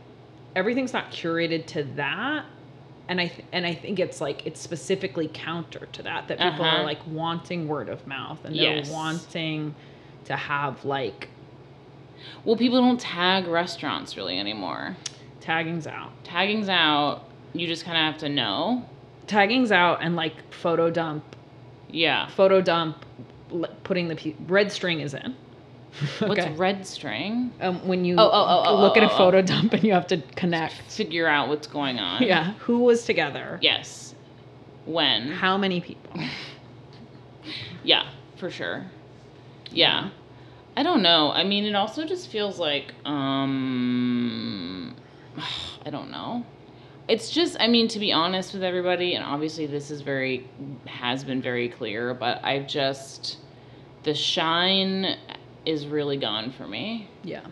S1: everything's not curated to that. And I th- and I think it's like it's specifically counter to that that people
S2: Uh-huh.
S1: are like wanting word of mouth and
S2: Yes.
S1: they're wanting to have like
S2: Well, people don't tag restaurants really anymore.
S1: tagging's out.
S2: Tagging's out. You just kind of have to know.
S1: Tagging's out and like photo dump
S2: Yeah.
S1: photo dump putting the pe- red string is in okay.
S2: What's red string?
S1: um, when you
S2: Oh, oh, oh, oh,
S1: look at a
S2: oh, oh.
S1: photo dump and you have to connect
S2: Figure out what's going on.
S1: yeah who was together
S2: Yes. When?
S1: how many people
S2: Yeah, for sure. Yeah. I don't know. I mean, it also just feels like um I don't know. It's just I mean, to be honest with everybody, and obviously this is very has been very clear, but I've just the shine is really gone for me.
S1: yeah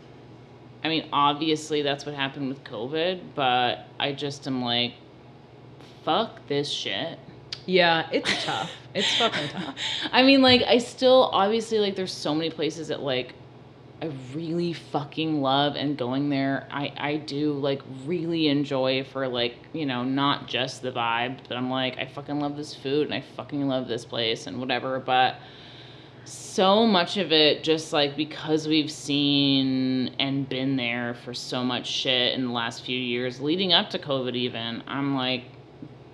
S2: I mean, obviously that's what happened with COVID, but I just am like fuck this shit.
S1: yeah it's tough it's fucking tough.
S2: I mean, like, I still obviously like there's so many places that like I really fucking love and going there I I do like really enjoy for like, you know, not just the vibe, but I'm like I fucking love this food and I fucking love this place and whatever, but so much of it just like because we've seen and been there for so much shit in the last few years leading up to COVID even, I'm like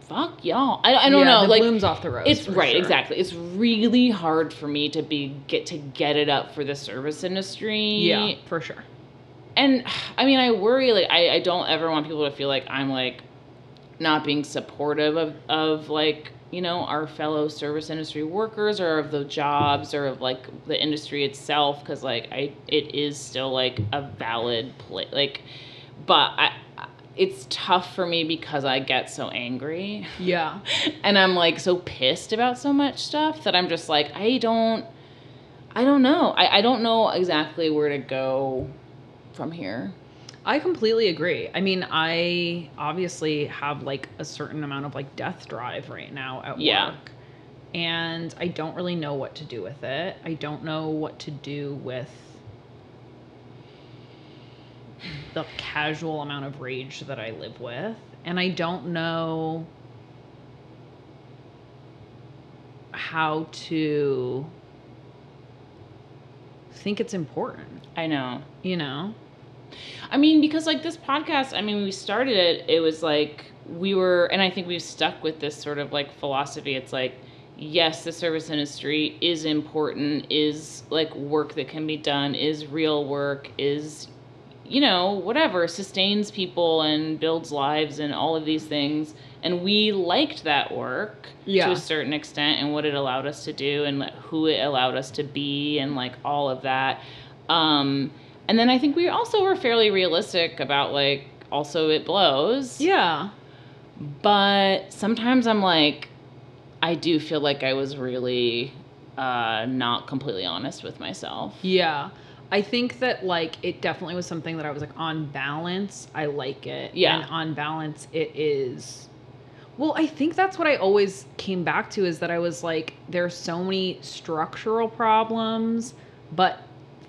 S2: fuck y'all. I, I don't
S1: Yeah,
S2: know.
S1: the
S2: like
S1: bloom's off the rose
S2: it's right,
S1: sure.
S2: exactly. It's really hard for me to be get to get it up for the service industry.
S1: yeah for sure
S2: And I mean, I worry like I, I don't ever want people to feel like I'm like not being supportive of of like you know our fellow service industry workers or of the jobs or of like the industry itself because like I it is still like a valid place like but I it's tough for me because I get so angry
S1: yeah
S2: and I'm like so pissed about so much stuff that I'm just like I don't I don't know. I, I don't know exactly where to go from here.
S1: I completely agree. I mean, I obviously have like a certain amount of like death drive right now at
S2: Yeah.
S1: work. And I don't really know what to do with it. I don't know what to do with the casual amount of rage that I live with. And I don't know how to think it's important,
S2: I know.
S1: you know?
S2: I mean, because like this podcast, I mean, we started it, it was like we were, and I think we've stuck with this sort of like philosophy. It's like, yes, the service industry is important, is like work that can be done, is real work, is, you know, whatever, sustains people and builds lives and all of these things. And we liked that work to a certain extent and what it allowed us to do and who it allowed us to be and like all of that. Um, and then I think we also were fairly realistic about like also it blows.
S1: Yeah.
S2: But sometimes I'm like, I do feel like I was really uh, not completely honest with myself.
S1: Yeah. I think that like it definitely was something that I was like on balance, I like it.
S2: Yeah.
S1: And on balance it is well, I think that's what I always came back to is that I was like there's so many structural problems, but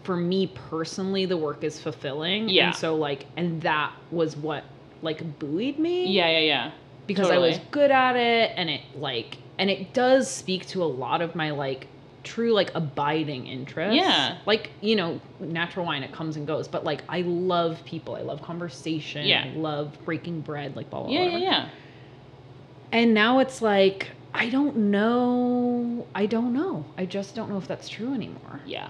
S1: for me personally the work is fulfilling.
S2: Yeah.
S1: And so like and that was what like buoyed me
S2: Yeah, yeah, yeah.
S1: because I was good at it and it like and it does speak to a lot of my like true like abiding interest.
S2: Yeah.
S1: Like, you know, natural wine it comes and goes, but like I love people. I love conversation.
S2: Yeah.
S1: I love breaking bread like blah blah
S2: Yeah,
S1: blah.
S2: yeah, yeah.
S1: And now it's like I don't know. I don't know. I just don't know if that's true anymore.
S2: Yeah.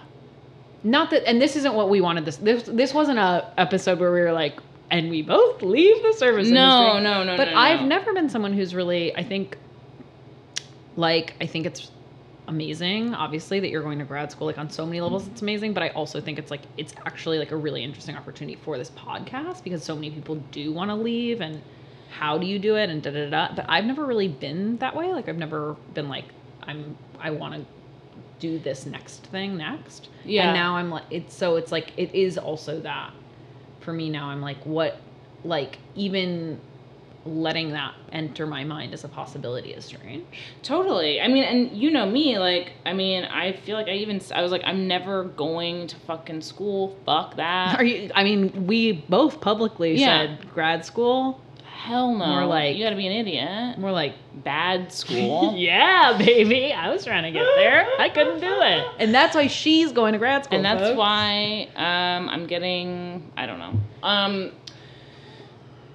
S1: Not that and this isn't what we wanted this this this wasn't a episode where we were like and we both leave the service
S2: No,
S1: industry.
S2: no, no,
S1: But
S2: no,
S1: I've
S2: no.
S1: never been someone who's really, I think, like, I think it's amazing, obviously, that you're going to grad school. Like, on so many levels, it's amazing. But I also think it's like, it's actually like a really interesting opportunity for this podcast because so many people do want to leave and how do you do it and da da da. But I've never really been that way. Like, I've never been like, I'm, I want to do this next thing next.
S2: Yeah.
S1: And now I'm like, it's so it's like, it is also that for me now. I'm like, what, like, even letting that enter my mind as a possibility is strange.
S2: Totally. I mean, and you know me, like, I mean, I feel like I even, I was like, I'm never going to fucking school. Fuck that.
S1: Are you, I mean, we both publicly
S2: Yeah.
S1: said grad school.
S2: Hell no.
S1: More like-
S2: you gotta be an idiot.
S1: We're like,
S2: Bad school.
S1: yeah, baby. I was trying to get there. I couldn't do it. And that's why she's going to grad school.
S2: and that's
S1: folks.
S2: why um, I'm getting I don't know. Um,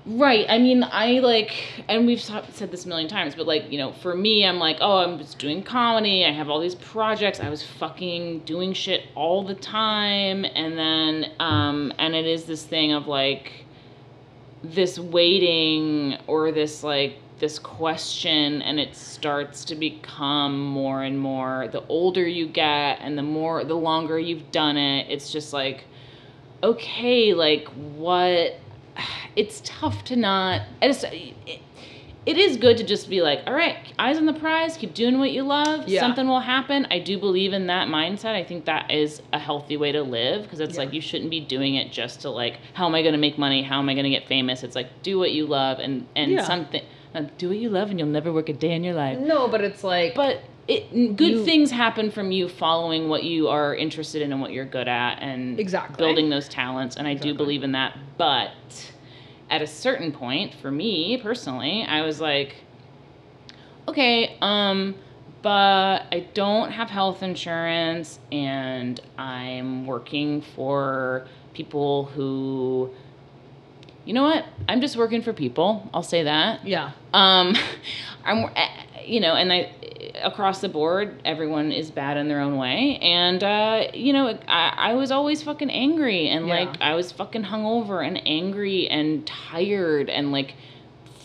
S2: right. I mean, I like, and we've said this a million times, but like, you know, for me, I'm like, oh, I'm just doing comedy. I have all these projects. I was fucking doing shit all the time, and then, um, and it is this thing of like this waiting or this like this question and it starts to become more and more the older you get and the more the longer you've done it it's just like okay like what it's tough to not it's it, it is good to just be like all right eyes on the prize keep doing what you love
S1: Yeah.
S2: something will happen i do believe in that mindset i think that is a healthy way to live because it's
S1: Yeah.
S2: like you shouldn't be doing it just to like how am i going to make money how am i going to get famous it's like do what you love and and
S1: Yeah.
S2: something uh, do what you love and you'll never work a day in your life
S1: No, but it's like,
S2: but it good
S1: You-
S2: things happen from you following what you are interested in and what you're good at and
S1: Exactly.
S2: building those talents and i do believe in that. But at a certain point for me personally i was like okay um but i don't have health insurance and i'm working for people who you know what? I'm just working for people. I'll say that.
S1: Yeah.
S2: um, I'm, eh, you know, and I, across the board, everyone is bad in their own way, and uh, you know, I, I was always fucking angry, and
S1: Yeah.
S2: like I was fucking hungover and angry and tired, and like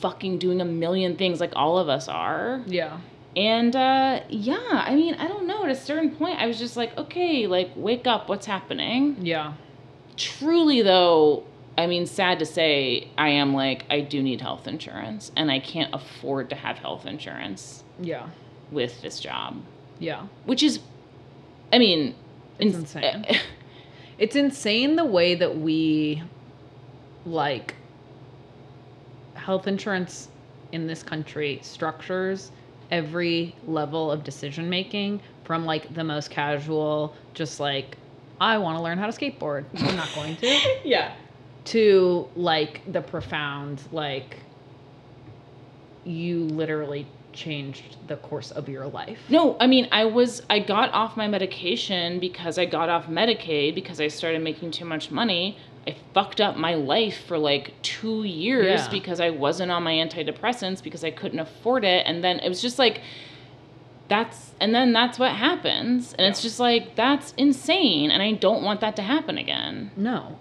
S2: fucking doing a million things, like all of us are.
S1: Yeah.
S2: And uh, yeah, I mean, I don't know. At a certain point, I was just like, okay, like wake up, what's happening?
S1: Yeah.
S2: truly though i mean sad to say i am like i do need health insurance and i can't afford to have health insurance
S1: Yeah.
S2: With this job
S1: Yeah.
S2: which is i mean
S1: It's
S2: ins-
S1: insane. It's insane the way that we like health insurance in this country structures every level of decision making from like the most casual just like I want to learn how to skateboard. I'm not going to.
S2: yeah
S1: to like the profound like you literally changed the course of your life.
S2: no i mean i was i got off my medication because i got off medicaid because i started making too much money i fucked up my life for like two years
S1: Yeah.
S2: because i wasn't on my antidepressants because i couldn't afford it and then it was just like that's and then that's what happens and it's just like that's insane and i don't want that to happen again
S1: No.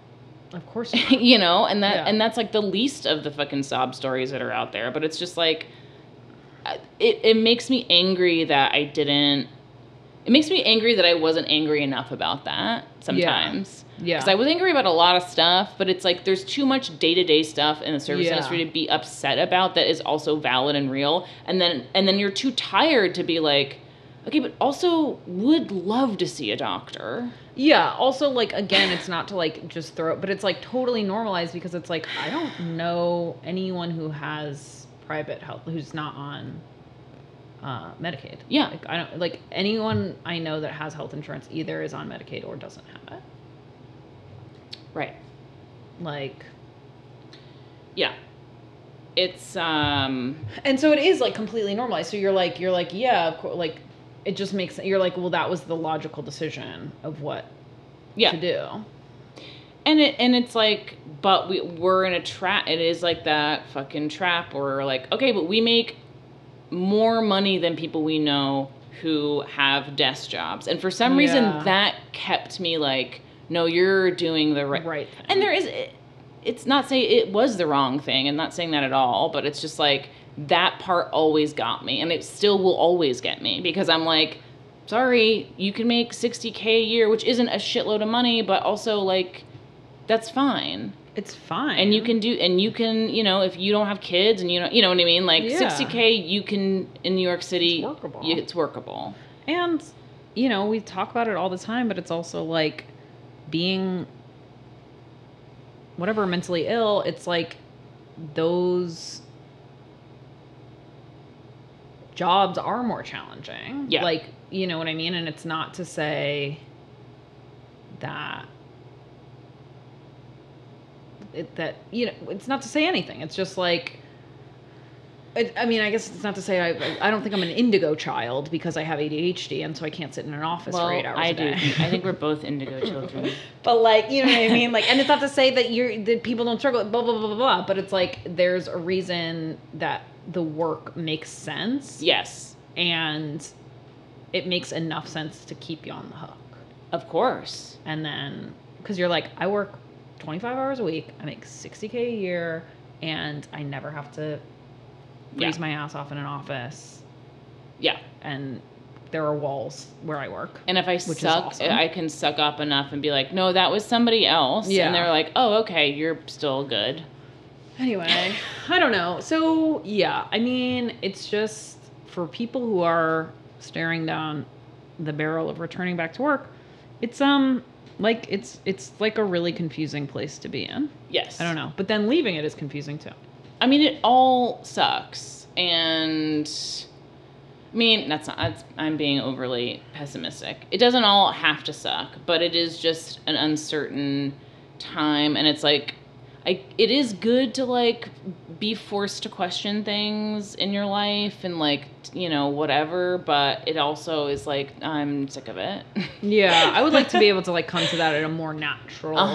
S1: Of course not.
S2: you know and that
S1: Yeah.
S2: and that's like the least of the fucking sob stories that are out there but it's just like it, it makes me angry that i didn't it makes me angry that i wasn't angry enough about that sometimes
S1: Yeah.
S2: because i was angry about a lot of stuff but it's like there's too much day-to-day stuff in the service
S1: Yeah.
S2: industry to be upset about that is also valid and real and then and then you're too tired to be like Okay, but also would love to see a doctor.
S1: Yeah. Also, like again, it's not to like just throw it, but it's like totally normalized because it's like I don't know anyone who has private health who's not on uh, Medicaid.
S2: Yeah.
S1: Like I don't like anyone I know that has health insurance either is on Medicaid or doesn't have it.
S2: Right.
S1: Like,
S2: Yeah. It's um
S1: and so it is like completely normalized. So you're like you're like yeah, of course, like it just makes you're like well that was the logical decision of what
S2: yeah.
S1: to do.
S2: And it and it's like, but we we're in a trap. It is like that fucking trap we're like, okay, but we make more money than people we know who have desk jobs, and for some
S1: Yeah.
S2: reason that kept me like, no, you're doing the right.
S1: Right thing.
S2: And there is, it, it's not saying it was the wrong thing, and not saying that at all, but it's just like that part always got me, and it still will always get me because I'm like. Sorry, you can make 60k a year, which isn't a shitload of money, but also like that's fine
S1: It's fine.
S2: and you can do and you can you know if you don't have kids and you know you know what i mean like
S1: Yeah.
S2: 60k you can in new york city
S1: It's workable.
S2: you- it's workable
S1: And, you know, we talk about it all the time, but it's also like being whatever mentally ill, it's like those jobs are more challenging.
S2: Yeah.
S1: Like, you know what I mean? And it's not to say that it, that you know it's not to say anything it's just like it, I mean, I guess it's not to say I. I don't think I'm an indigo child because I have ADHD and so I can't sit in an office
S2: well
S1: for eight hours
S2: i
S1: a
S2: do
S1: day.
S2: i think we're both indigo children
S1: But like, you know what I mean? Like, and it's not to say that you're that people don't struggle. Blah blah blah blah blah. But it's like there's a reason that the work makes sense,
S2: yes
S1: and it makes enough sense to keep you on the hook.
S2: of course
S1: And then because you're like, I work 25 hours a week, I make 60k a year, and I never have to freeze
S2: Yeah.
S1: my ass off in an office.
S2: yeah
S1: And there are walls where I work.
S2: and if i suck
S1: awesome.
S2: i can suck up enough and be like no that was somebody else
S1: Yeah.
S2: and they're like oh okay you're still good
S1: Anyway, I don't know. So, yeah, I mean, it's just for people who are staring down the barrel of returning back to work, it's um like it's it's like a really confusing place to be in.
S2: yes
S1: I don't know. But then leaving it is confusing too.
S2: I mean, it all sucks, and I mean that's not. That's, I'm being overly pessimistic. It doesn't all have to suck, but it is just an uncertain time, and it's like, I. It is good to like be forced to question things in your life and like you know whatever, but it also is like I'm sick of it.
S1: Yeah, I would like to be able to like come to that at a more natural
S2: uh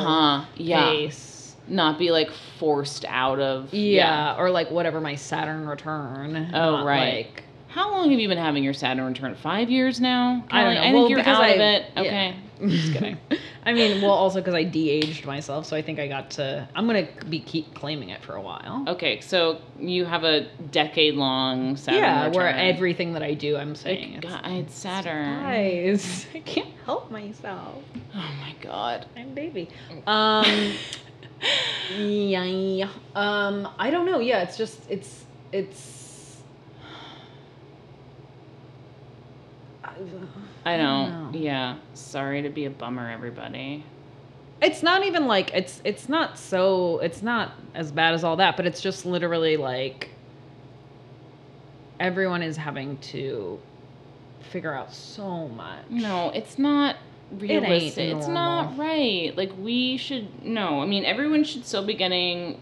S2: huh. Yeah.
S1: pace.
S2: Not be like forced out of.
S1: Yeah, or like whatever my Saturn return.
S2: Oh, right.
S1: Like,
S2: How long have you been having your Saturn return? Five years now?
S1: I don't know.
S2: I think
S1: Well,
S2: you're out of
S1: I-
S2: it.
S1: yeah.
S2: Okay.
S1: Just kidding. I mean, well, also because I de-aged myself, so I think I got to. I'm gonna be keep claiming it for a while.
S2: Okay, so you have a decade long Saturn
S1: yeah,
S2: return.
S1: where everything that I do, I'm saying
S2: Like,
S1: it's
S2: God, it's Saturn.
S1: Guys, I can't help myself.
S2: Oh my god.
S1: I'm baby. Um, yeah. Um, I don't know. Yeah, it's just it's it's.
S2: I know.
S1: know.
S2: Yeah. Sorry to be a bummer, everybody.
S1: It's not even like it's it's not so it's not as bad as all that, but it's just literally like everyone is having to figure out so much.
S2: No, it's not realistic. It's not right. Like we should no. I mean, everyone should still be getting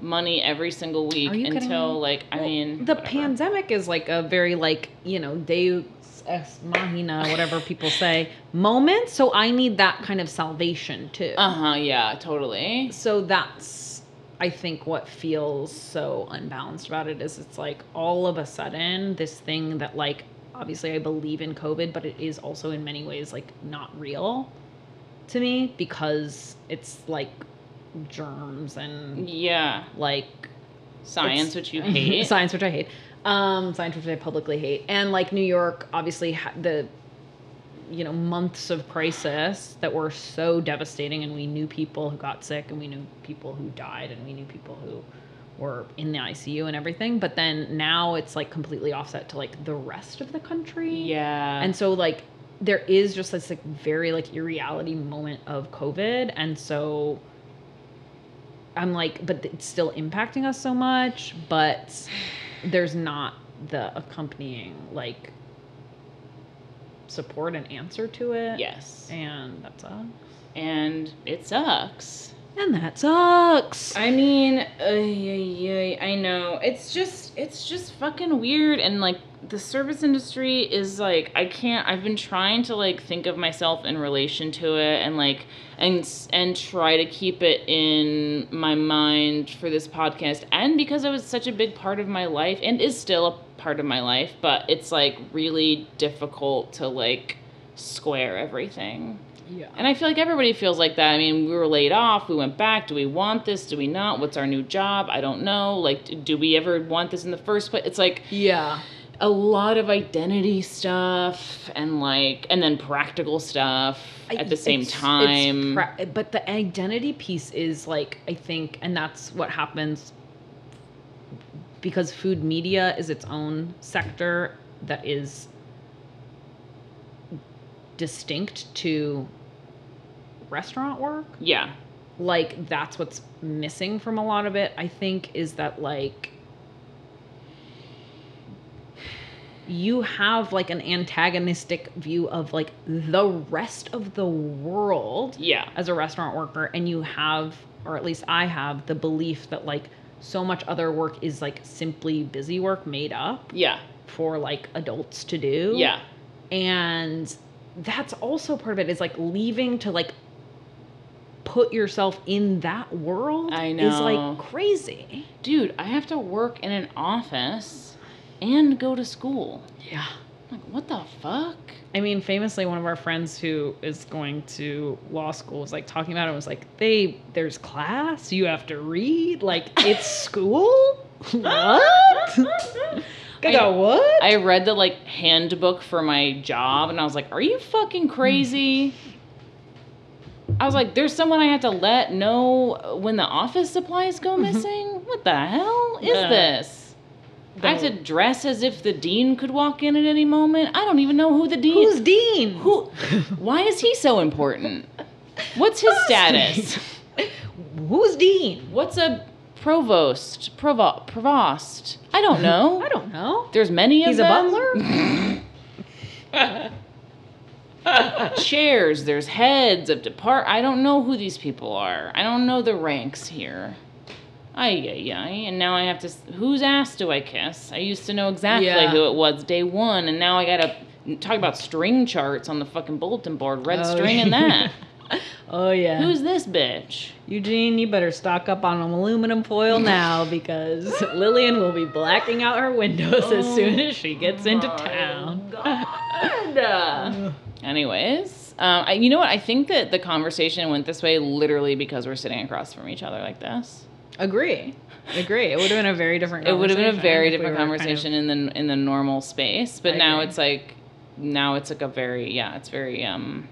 S2: money every single week until like I mean
S1: the
S2: whatever.
S1: pandemic is like a very like you know deus ex machina whatever people say moment. So I need that kind of salvation too.
S2: Uh-huh, yeah, totally.
S1: so that's I think what feels so unbalanced about it is it's like all of a sudden this thing that like obviously I believe in COVID, but it is also in many ways like not real to me because it's like germs and
S2: Yeah.
S1: like
S2: Science, which you hate.
S1: science which I hate, um, science which I publicly hate, and like New York, obviously ha- the you know months of crisis that were so devastating, and we knew people who got sick, and we knew people who died, and we knew people who were in the ICU and everything. But then now it's like completely offset to like the rest of the country.
S2: Yeah.
S1: And so like there is just this like very like irreality moment of COVID. And so I'm like, but it's still impacting us so much, but there's not the accompanying like support and answer to it.
S2: yes.
S1: And that sucks.
S2: And it sucks.
S1: And that sucks.
S2: I mean, uh, yeah, yeah, I know. It's just, it's just fucking weird. And like, the service industry is like, I can't. I've been trying to like think of myself in relation to it, and like, and and try to keep it in my mind for this podcast, and because it was such a big part of my life, and is still a part of my life, but it's like really difficult to like square everything.
S1: yeah.
S2: And I feel like everybody feels like that. I mean, we were laid off. We went back. Do we want this? Do we not? What's our new job? I don't know. Like, do we ever want this in the first place? It's like
S1: Yeah.
S2: A lot of identity stuff and like, and then practical stuff at the same
S1: It's- it's
S2: time.
S1: pra- but the identity piece is like I think, and that's what happens because food media is its own sector that is distinct to restaurant work.
S2: yeah.
S1: Like that's what's missing from a lot of it. I think is that like you have like an antagonistic view of like the rest of the world
S2: Yeah.
S1: as a restaurant worker and you have or at least I have the belief that like so much other work is like simply busy work made up
S2: Yeah.
S1: for like adults to do.
S2: Yeah.
S1: And that's also part of it is like leaving to like put yourself in that world
S2: I know.
S1: is like crazy.
S2: Dude, I have to work in an office and go to school.
S1: Yeah.
S2: Like, what the fuck?
S1: I mean, famously, one of our friends who is going to law school was like talking about it. Was like, they there's class, you have to read, like it's school. what? I got what?
S2: I read the like handbook for my job and I was like, "Are you fucking hmm. crazy?" I was like, "There's someone I have to let know when the office supplies go mm-hmm. missing. what the hell is this? I have to dress as if the dean could walk in at any moment. I don't even know who the dean.
S1: Who's Dean?
S2: Who? Why is he so important? What's his status?
S1: Who's Dean?
S2: What's a provost? Provo- provost? I don't know.
S1: I don't know.
S2: There's many of
S1: He's a butler.
S2: chairs, there's heads of depart. I don't know who these people are. I don't know the ranks here. Ay, ay, ay. And now I have to. Whose ass do I kiss? I used to know exactly
S1: Yeah.
S2: who it was day one, and now I gotta talk about string charts on the fucking bulletin board. Red
S1: Oh,
S2: string and that.
S1: oh yeah.
S2: Who's this bitch?
S1: Eugene? You better stock up on aluminum foil now because Lillian will be blacking out her windows as soon as she gets into town.
S2: God. Anyways, um, I, you know what? I think that the conversation went this way literally because we're sitting across from each other like this.
S1: Agree. Agree. It would have been a very different.
S2: It would have been a very
S1: if we
S2: different
S1: kind of-
S2: conversation in the in the normal space, but
S1: I
S2: now
S1: agree.
S2: it's like now it's like a very yeah, it's very um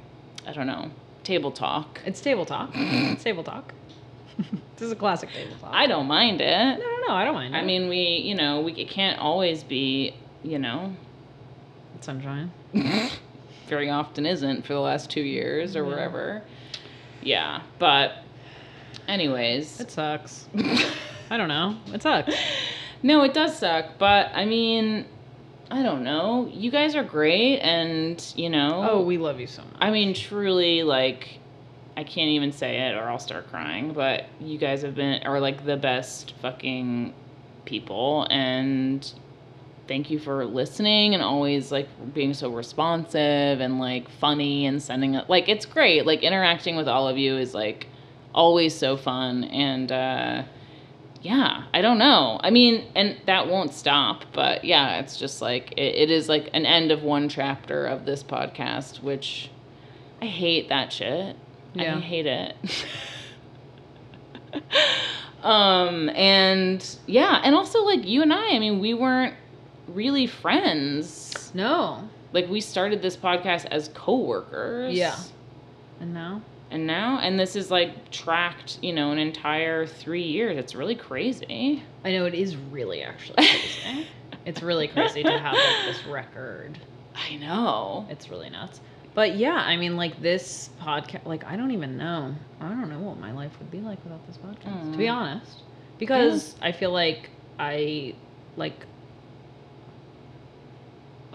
S2: I don't know, table talk.
S1: it's table talk. it's table talk. this is a classic table talk.
S2: I don't mind it.
S1: no, no, no. I don't mind.
S2: I
S1: it.
S2: mean, we, you know, we it can't always be, you know,
S1: sunshine.
S2: very often isn't for the last 2 years or
S1: Yeah.
S2: wherever. Yeah, but anyways,
S1: It sucks. I don't know. It sucks.
S2: No, it does suck, but I mean, I don't know. You guys are great, and you know.
S1: Oh, we love you so much.
S2: I mean, truly, like, I can't even say it, or I'll start crying. But you guys have been are like the best fucking people, and thank you for listening and always like being so responsive and like funny and sending it. Like, it's great. Like interacting with all of you is like always so fun, and. uh yeah i don't know i mean and that won't stop but yeah it's just like it, it is like an end of one chapter of this podcast which i hate that shit
S1: Yeah.
S2: i hate it um and yeah and also like you and i i mean we weren't really friends
S1: No.
S2: like we started this podcast as co-workers
S1: Yeah. And now?
S2: And now, and this is like tracked, you know, an entire three years. It's really crazy.
S1: I know it is really actually crazy. it's really crazy to have like this record.
S2: I know.
S1: It's really nuts. But yeah, I mean, like this podcast, like I don't even know. I don't know what my life would be like without this podcast, to be
S2: Mm.
S1: honest. Because I feel like I, like,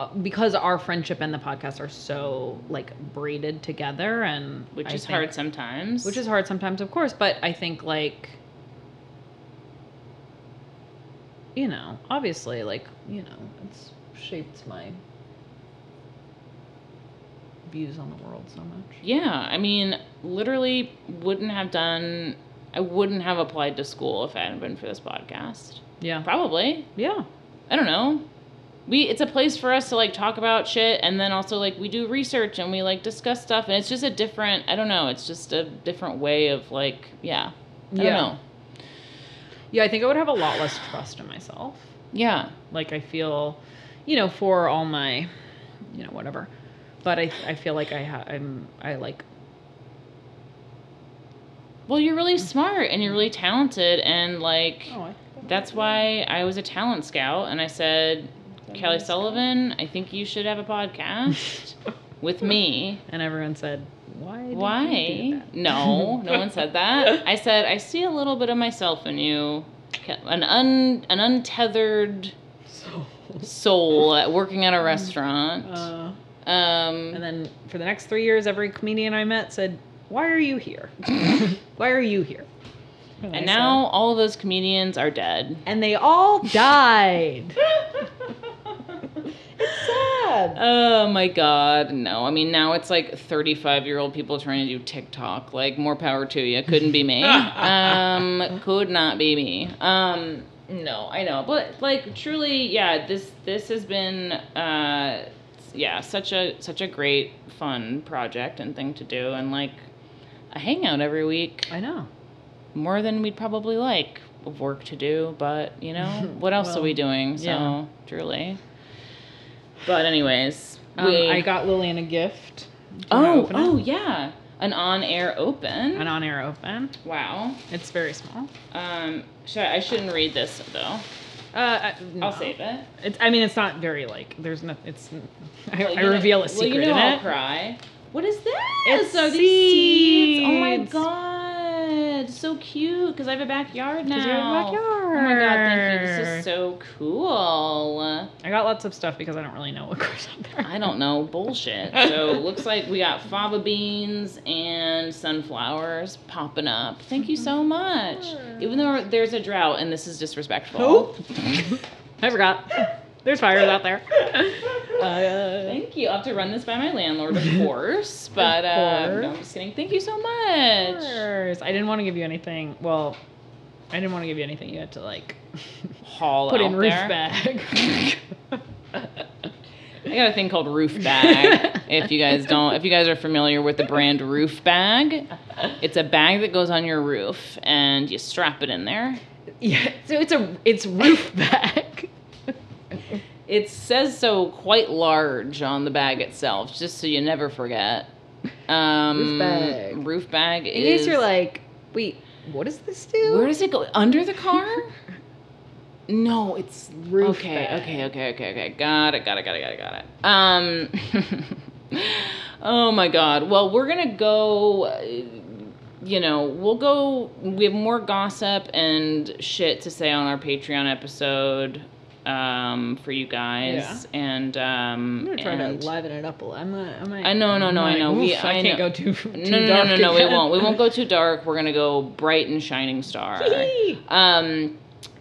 S1: Uh, because our friendship and the podcast are so like braided together, and
S2: Which
S1: I
S2: is
S1: think-
S2: hard sometimes.
S1: which is hard sometimes, of course. But I think like, you know, obviously, like you know, it's shaped my views on the world so much.
S2: Yeah, I mean, literally wouldn't have done. I wouldn't have applied to school if it hadn't been for this podcast.
S1: Yeah.
S2: Probably.
S1: Yeah.
S2: I don't know. We it's a place for us to like talk about shit and then also like we do research and we like discuss stuff and it's just a different I don't know, it's just a different way of like yeah. I
S1: Yeah.
S2: don't know.
S1: Yeah, I think I would have a lot less trust in myself.
S2: Yeah.
S1: Like I feel, you know, for all my, you know, whatever. But I I feel like I ha- I'm I like
S2: Well, you're really smart and you're really talented and like
S1: oh
S2: that's why I was a talent scout and I said Kelly Sullivan, I think you should have a podcast with me.
S1: and everyone said why did you do
S2: Why?
S1: that?"
S2: No, no one said that. I said I see a little bit of myself in you, an un an untethered
S1: so
S2: soul at working at a restaurant.
S1: uh,
S2: Um,
S1: and then for the next three years, every comedian I met said, "Why are you here? Why are you here?"
S2: and
S1: I
S2: now all of those comedians are dead.
S1: and they all died.
S2: Oh my god, no. I mean, now it's like 35 year old people trying to do TikTok. Like, more power to you. Couldn't be me. um, could not be me. Um, no, I know. But, like, truly, yeah, this this has been, uh, yeah, such a such a great, fun project and thing to do. And, like, a hangout every week.
S1: I know.
S2: More than we'd probably like of work to do. But, you know, what else are we doing? So,
S1: yeah.
S2: truly. But, anyways.
S1: Um,
S2: we-
S1: I got Lillian a gift. Wanna
S2: Oh,
S1: it?
S2: oh yeah, an on-air open.
S1: An on-air open.
S2: wow.
S1: It's very small.
S2: Um, should I, I shouldn't read this though.
S1: Uh, I,
S2: I'll
S1: no.
S2: save it.
S1: It's. I mean, it's not very like. There's no. It's. I,
S2: Well,
S1: I
S2: you know-
S1: reveal a
S2: well,
S1: secret
S2: you know
S1: in
S2: I'll
S1: it.
S2: cry. What is this?
S1: It's
S2: Are these seeds? Oh my
S1: seeds.
S2: So cute! Because I have a backyard now.
S1: you have a
S2: Oh my god, thank you. This is so cool.
S1: I got lots of stuff because I don't really know what grows up there.
S2: I don't know, bullshit. So it looks like we got fava beans and sunflowers popping up. Thank you so much. Even though there's a drought and this is disrespectful. Oh.
S1: I forgot. There's fires out there. Uh,
S2: Thank you. I'll have to run this by my landlord, of course. But uh, no, I'm just kidding. Thank you so much.
S1: Course. I didn't want to give you anything. Well, I didn't want to give you anything you had to like
S2: Haul
S1: put
S2: out
S1: in roof
S2: there.
S1: bag.
S2: I got a thing called Roof Bag. if you guys don't, if you guys are familiar with the brand Roof Bag, it's a bag that goes on your roof and you strap it in there.
S1: yeah, so it's a it's roof bag.
S2: It says so quite large on the bag itself, just so you never forget. Um,
S1: Roof bag.
S2: Roof bag
S1: In
S2: is.
S1: case you're like, wait, what does this do?
S2: where does it go? Under the car? no, it's
S1: Roof
S2: Okay,
S1: bag.
S2: okay, okay, okay, okay. Got it, got it, got it, got it, got it. Um. oh my God. Well, we're gonna go. uh, You know, we'll go. We have more gossip and shit to say on our Patreon episode um for you guys and um
S1: I'm gonna try
S2: and-
S1: to liven it up a little. I'm gonna. I might.
S2: I know, no, no, I
S1: I'm
S2: know. We- I
S1: I can't
S2: know.
S1: go too. too
S2: no, no,
S1: dark
S2: no, no, no, we
S1: again.
S2: won't. We won't go too dark. We're gonna go bright and shining star. um,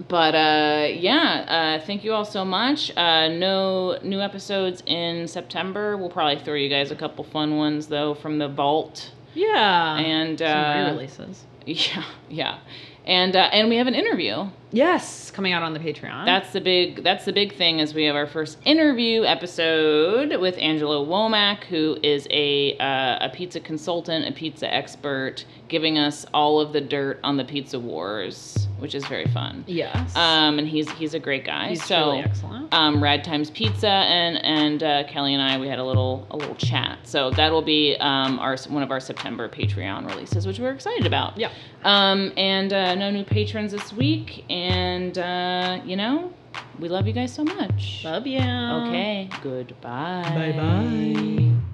S2: but uh, yeah, uh, thank you all so much. Uh, no new episodes in September. We'll probably throw you guys a couple fun ones though from the vault.
S1: Yeah.
S2: And
S1: Some
S2: uh,
S1: re-releases.
S2: yeah, yeah, and uh, and we have an interview.
S1: Yes, coming out on the Patreon.
S2: That's the big that's the big thing is we have our first interview episode with Angela Womack, who is a uh, a pizza consultant, a pizza expert, giving us all of the dirt on the pizza wars. which is very fun.
S1: Yes.
S2: Um, and he's he's a great guy.
S1: He's
S2: so
S1: really excellent.
S2: um, Rad Times Pizza and and uh, Kelly and I we had a little a little chat. So that will be um, our one of our September Patreon releases, which we're excited about.
S1: Yeah.
S2: Um, and uh, no new patrons this week, and uh, you know we love you guys so much.
S1: Love you.
S2: Okay. Goodbye.
S1: Bye bye.